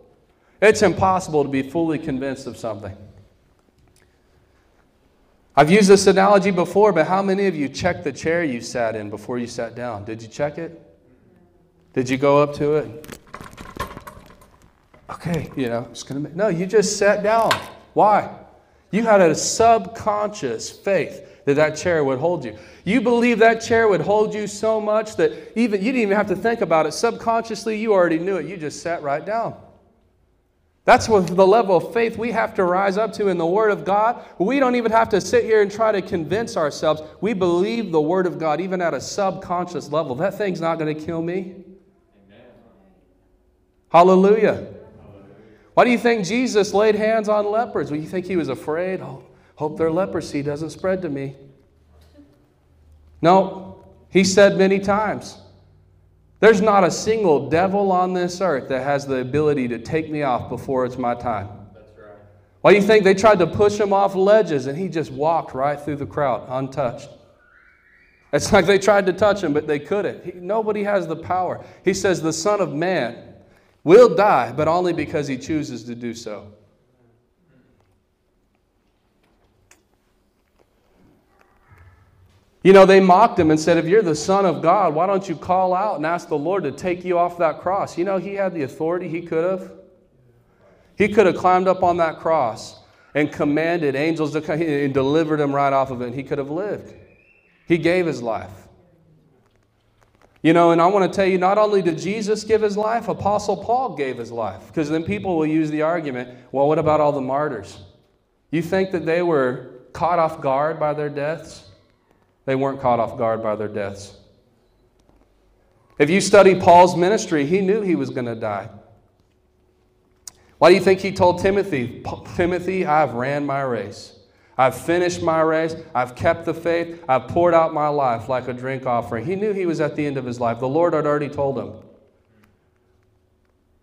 It's impossible to be fully convinced of something. I've used this analogy before, but how many of you checked the chair you sat in before you sat down? Did you check it? Did you go up to it? Okay, you know, just gonna no, you just sat down. Why? You had a subconscious faith that that chair would hold you. You believe that chair would hold you so much that even you didn't even have to think about it. Subconsciously, you already knew it. You just sat right down. That's what the level of faith we have to rise up to in the Word of God. We don't even have to sit here and try to convince ourselves. We believe the Word of God, even at a subconscious level. That thing's not going to kill me. Hallelujah. Why do you think Jesus laid hands on lepers? Well, you think he was afraid? Oh, hope their leprosy doesn't spread to me. No, he said many times, there's not a single devil on this earth that has the ability to take me off before it's my time. That's right. Why do you think they tried to push him off ledges and he just walked right through the crowd untouched? It's like they tried to touch him, but they couldn't. He, nobody has the power. He says the Son of Man will die, but only because he chooses to do so. You know, they mocked him and said, If you're the Son of God, why don't you call out and ask the Lord to take you off that cross? You know, he had the authority, he could have. He could have climbed up on that cross and commanded angels to come and delivered him right off of it, and he could have lived. He gave his life. You know, and I want to tell you, not only did Jesus give his life, Apostle Paul gave his life. Because then people will use the argument well, what about all the martyrs? You think that they were caught off guard by their deaths? They weren't caught off guard by their deaths. If you study Paul's ministry, he knew he was going to die. Why do you think he told Timothy, Timothy, I've ran my race. I've finished my race. I've kept the faith. I've poured out my life like a drink offering. He knew he was at the end of his life. The Lord had already told him.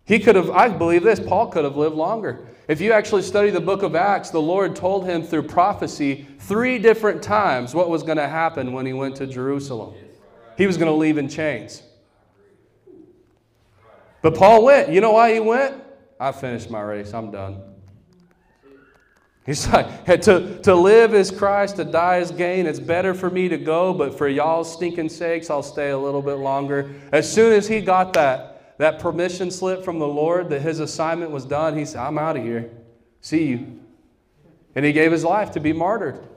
He could have, I believe this, Paul could have lived longer. If you actually study the book of Acts, the Lord told him through prophecy three different times what was going to happen when he went to Jerusalem. He was going to leave in chains. But Paul went. You know why he went? I finished my race. I'm done. He's like, to, to live is Christ, to die is gain. It's better for me to go, but for y'all's stinking sakes, I'll stay a little bit longer. As soon as he got that, that permission slip from the Lord that his assignment was done, he said, I'm out of here. See you. And he gave his life to be martyred.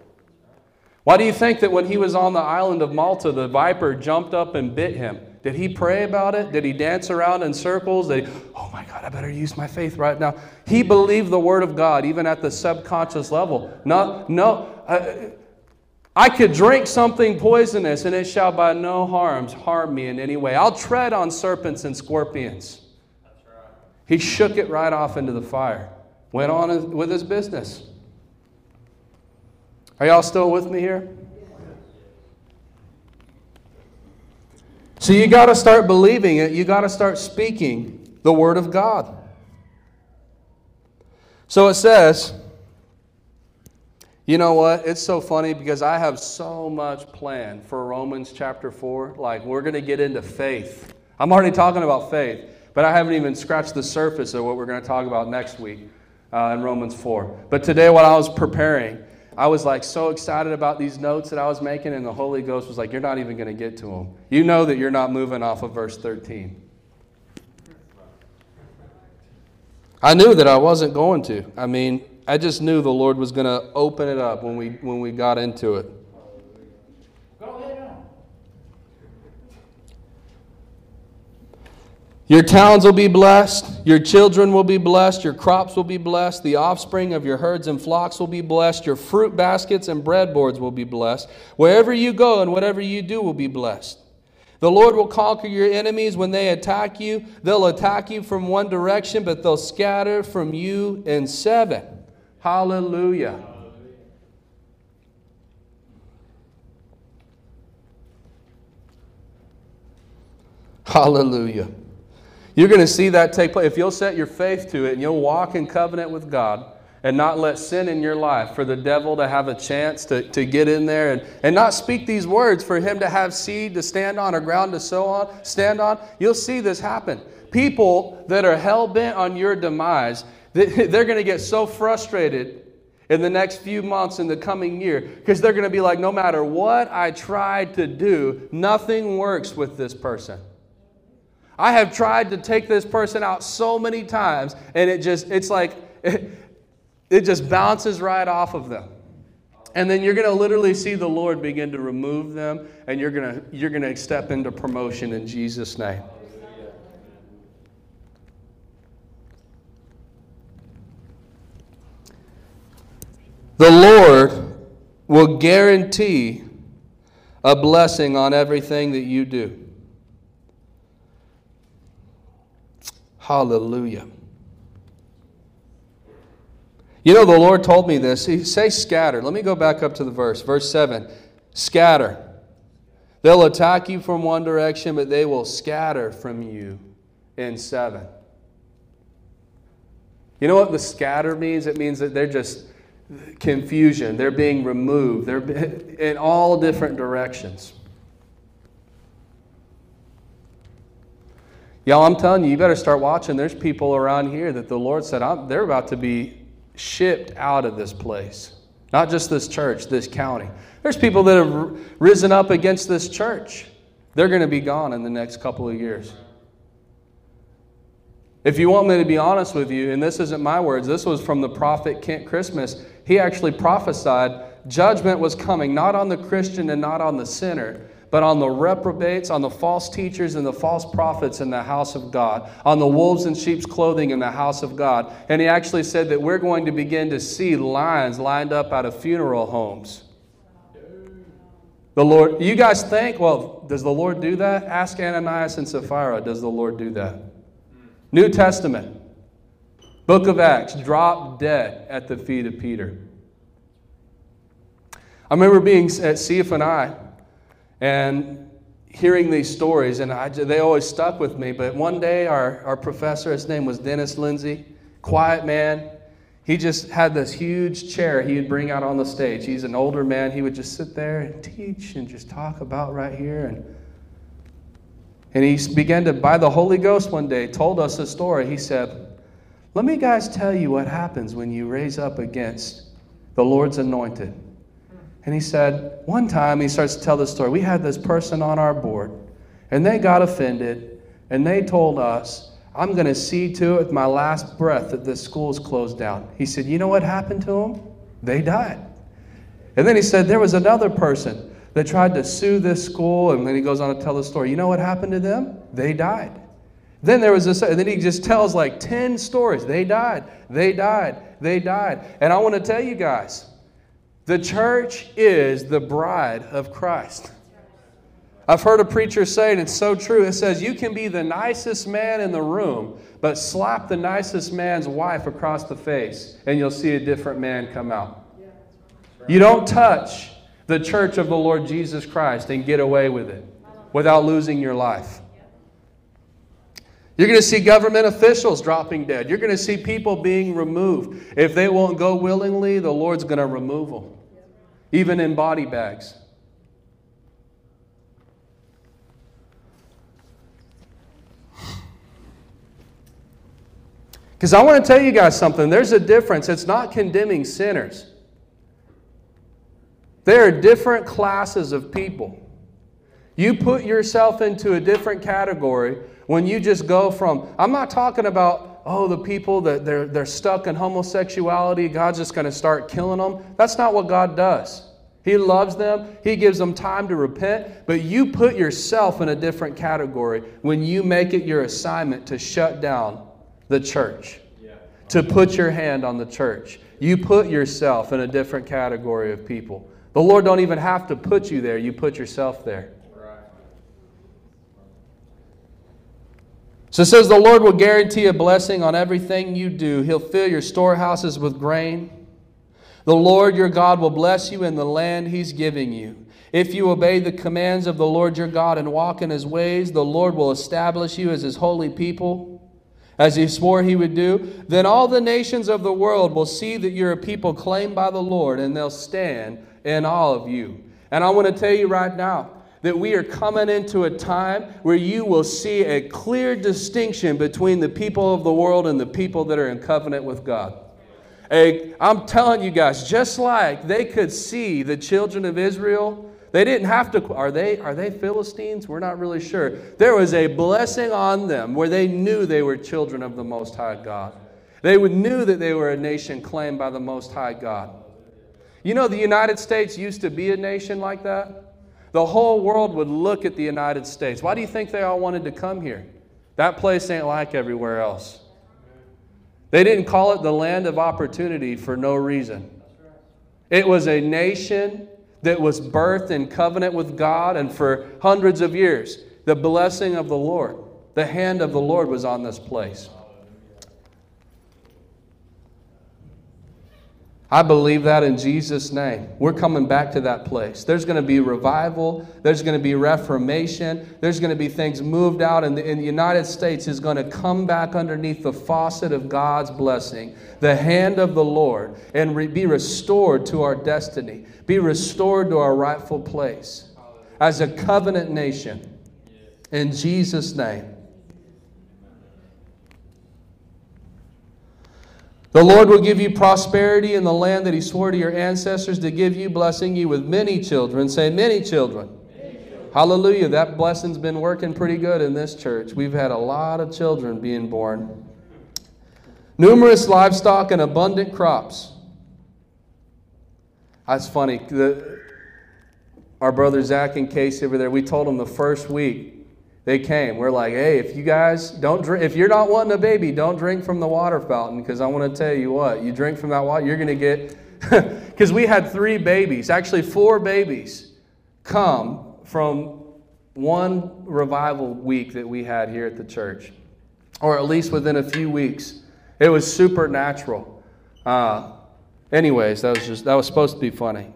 Why do you think that when he was on the island of Malta, the viper jumped up and bit him? Did he pray about it? Did he dance around in circles? Did he, oh my God, I better use my faith right now. He believed the word of God, even at the subconscious level. No, no. Uh, I could drink something poisonous, and it shall by no harms harm me in any way. I'll tread on serpents and scorpions. He shook it right off into the fire, went on with his business. Are y'all still with me here? So you got to start believing it. You got to start speaking the word of God. So it says, you know what? It's so funny because I have so much planned for Romans chapter 4. Like, we're going to get into faith. I'm already talking about faith, but I haven't even scratched the surface of what we're going to talk about next week uh, in Romans 4. But today, while I was preparing, I was like so excited about these notes that I was making, and the Holy Ghost was like, You're not even going to get to them. You know that you're not moving off of verse 13. I knew that I wasn't going to. I mean, I just knew the Lord was going to open it up when we, when we got into it. Your towns will be blessed. Your children will be blessed. Your crops will be blessed. The offspring of your herds and flocks will be blessed. Your fruit baskets and breadboards will be blessed. Wherever you go and whatever you do will be blessed. The Lord will conquer your enemies when they attack you. They'll attack you from one direction, but they'll scatter from you in seven. Hallelujah. Hallelujah. You're going to see that take place. If you'll set your faith to it and you'll walk in covenant with God and not let sin in your life for the devil to have a chance to, to get in there and, and not speak these words for him to have seed to stand on or ground to sow on, stand on, you'll see this happen. People that are hell bent on your demise, they're going to get so frustrated in the next few months in the coming year because they're going to be like, no matter what I tried to do, nothing works with this person. I have tried to take this person out so many times, and it just, it's like, it, it just bounces right off of them. And then you're going to literally see the Lord begin to remove them, and you're going to, you're going to step into promotion in Jesus' name. The Lord will guarantee a blessing on everything that you do. Hallelujah. You know, the Lord told me this. He say scatter. Let me go back up to the verse. Verse 7. Scatter. They'll attack you from one direction, but they will scatter from you in seven. You know what the scatter means? It means that they're just confusion. They're being removed. They're in all different directions. Y'all, I'm telling you, you better start watching. There's people around here that the Lord said they're about to be shipped out of this place. Not just this church, this county. There's people that have risen up against this church. They're going to be gone in the next couple of years. If you want me to be honest with you, and this isn't my words, this was from the prophet Kent Christmas. He actually prophesied judgment was coming, not on the Christian and not on the sinner, but on the reprobates, on the false teachers and the false prophets in the house of God, on the wolves in sheep's clothing in the house of God. And he actually said that we're going to begin to see lines lined up out of funeral homes. The Lord, you guys think, well, does the Lord do that? Ask Ananias and Sapphira, does the Lord do that? New Testament, book of Acts, drop dead at the feet of Peter. I remember being at CFNI and hearing these stories, and I, they always stuck with me. But one day, our, our professor, his name was Dennis Lindsay, quiet man. He just had this huge chair he would bring out on the stage. He's an older man. He would just sit there and teach and just talk about right here. And, and he began to, by the Holy Ghost one day, told us a story. He said, Let me guys tell you what happens when you raise up against the Lord's anointed. And he said, one time he starts to tell the story. We had this person on our board, and they got offended, and they told us, I'm going to see to it with my last breath that this school's closed down. He said, You know what happened to them? They died. And then he said, There was another person that tried to sue this school, and then he goes on to tell the story. You know what happened to them? They died. Then there was this, and then he just tells like 10 stories. They died, they died, they died. And I want to tell you guys, the church is the bride of Christ. I've heard a preacher say, and it's so true. It says, You can be the nicest man in the room, but slap the nicest man's wife across the face, and you'll see a different man come out. You don't touch the church of the Lord Jesus Christ and get away with it without losing your life. You're going to see government officials dropping dead. You're going to see people being removed. If they won't go willingly, the Lord's going to remove them, even in body bags. Because I want to tell you guys something. There's a difference. It's not condemning sinners, there are different classes of people. You put yourself into a different category when you just go from, I'm not talking about, oh, the people that they're, they're stuck in homosexuality, God's just going to start killing them. That's not what God does. He loves them, He gives them time to repent, but you put yourself in a different category when you make it your assignment to shut down the church, to put your hand on the church. You put yourself in a different category of people. The Lord don't even have to put you there, you put yourself there. So it says, The Lord will guarantee a blessing on everything you do. He'll fill your storehouses with grain. The Lord your God will bless you in the land he's giving you. If you obey the commands of the Lord your God and walk in his ways, the Lord will establish you as his holy people, as he swore he would do. Then all the nations of the world will see that you're a people claimed by the Lord, and they'll stand in awe of you. And I want to tell you right now, that we are coming into a time where you will see a clear distinction between the people of the world and the people that are in covenant with God. I'm telling you guys, just like they could see the children of Israel, they didn't have to. Are they, are they Philistines? We're not really sure. There was a blessing on them where they knew they were children of the Most High God. They knew that they were a nation claimed by the Most High God. You know, the United States used to be a nation like that the whole world would look at the United States. Why do you think they all wanted to come here? That place ain't like everywhere else. They didn't call it the land of opportunity for no reason. It was a nation that was birthed in covenant with God, and for hundreds of years, the blessing of the Lord, the hand of the Lord was on this place. I believe that in Jesus' name. We're coming back to that place. There's going to be revival. There's going to be reformation. There's going to be things moved out, and the, and the United States is going to come back underneath the faucet of God's blessing, the hand of the Lord, and re- be restored to our destiny, be restored to our rightful place as a covenant nation. In Jesus' name. The Lord will give you prosperity in the land that He swore to your ancestors to give you, blessing you with many children. Say, many children. many children. Hallelujah. That blessing's been working pretty good in this church. We've had a lot of children being born. Numerous livestock and abundant crops. That's funny. The, our brother Zach and Casey over there, we told them the first week they came. We're like, hey, if you guys don't drink, if you're not wanting a baby, don't drink from the water fountain because I want to tell you what, you drink from that water, you're going to get, because we had three babies, actually four babies, come from one revival week that we had here at the church, or at least within a few weeks. It was supernatural. Uh, anyways, that was just that was supposed to be funny.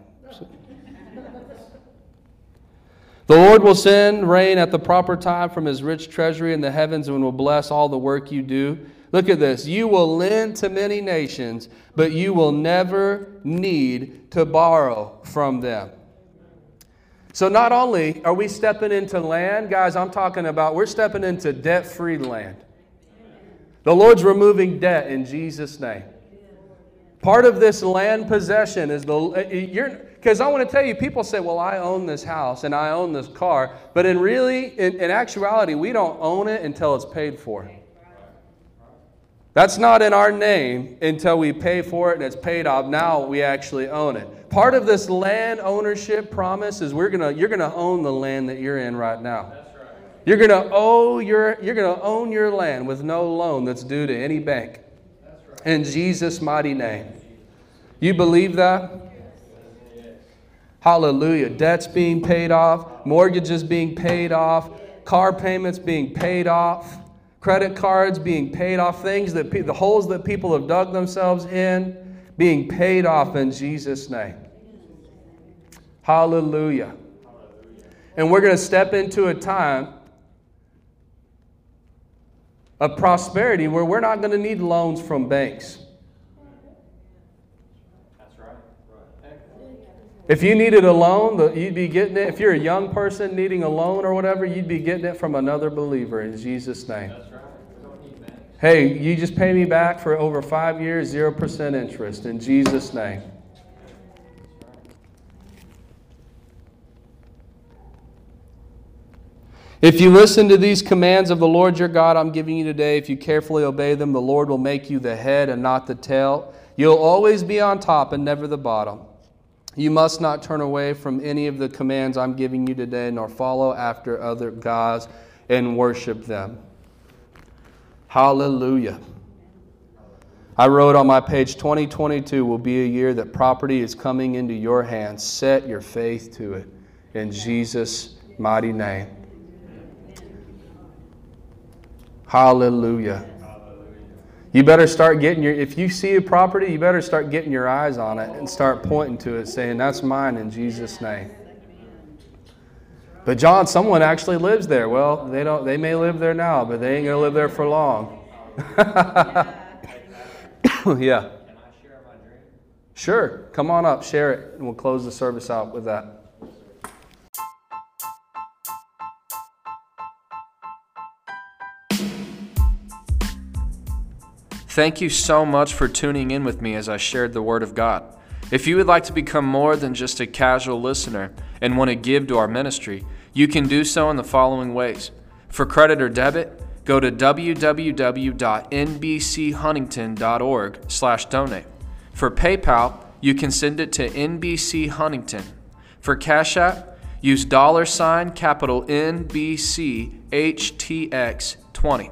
The Lord will send rain at the proper time from his rich treasury in the heavens and will bless all the work you do. Look at this. You will lend to many nations, but you will never need to borrow from them. So, not only are we stepping into land, guys, I'm talking about we're stepping into debt free land. The Lord's removing debt in Jesus' name. Part of this land possession is the you're because I want to tell you, people say, well, I own this house and I own this car. But in really, in, in actuality, we don't own it until it's paid for. That's not in our name until we pay for it and it's paid off. Now we actually own it. Part of this land ownership promise is we're gonna, you're going to own the land that you're in right now. You're going to owe your, you're going to own your land with no loan that's due to any bank. In Jesus' mighty name. You believe that? Hallelujah. Debts being paid off, mortgages being paid off, car payments being paid off, credit cards being paid off, things that pe- the holes that people have dug themselves in being paid off in Jesus' name. Hallelujah. And we're going to step into a time of prosperity where we're not going to need loans from banks. If you needed a loan, you'd be getting it. If you're a young person needing a loan or whatever, you'd be getting it from another believer in Jesus' name. Hey, you just pay me back for over five years, 0% interest in Jesus' name. If you listen to these commands of the Lord your God I'm giving you today, if you carefully obey them, the Lord will make you the head and not the tail. You'll always be on top and never the bottom. You must not turn away from any of the commands I'm giving you today, nor follow after other gods and worship them. Hallelujah. I wrote on my page 2022 will be a year that property is coming into your hands. Set your faith to it in Jesus' mighty name. Hallelujah. You better start getting your, if you see a property, you better start getting your eyes on it and start pointing to it, saying, That's mine in Jesus' name. But John, someone actually lives there. Well, they don't they may live there now, but they ain't gonna live there for long. yeah. Sure. Come on up, share it, and we'll close the service out with that. Thank you so much for tuning in with me as I shared the Word of God. If you would like to become more than just a casual listener and want to give to our ministry, you can do so in the following ways. For credit or debit, go to www.nbchuntington.org/donate. For PayPal, you can send it to NBC Huntington. For Cash App, use dollar sign capital NBCHTX20.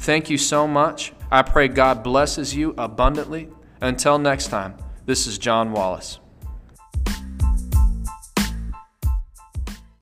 Thank you so much I pray God blesses you abundantly. Until next time, this is John Wallace.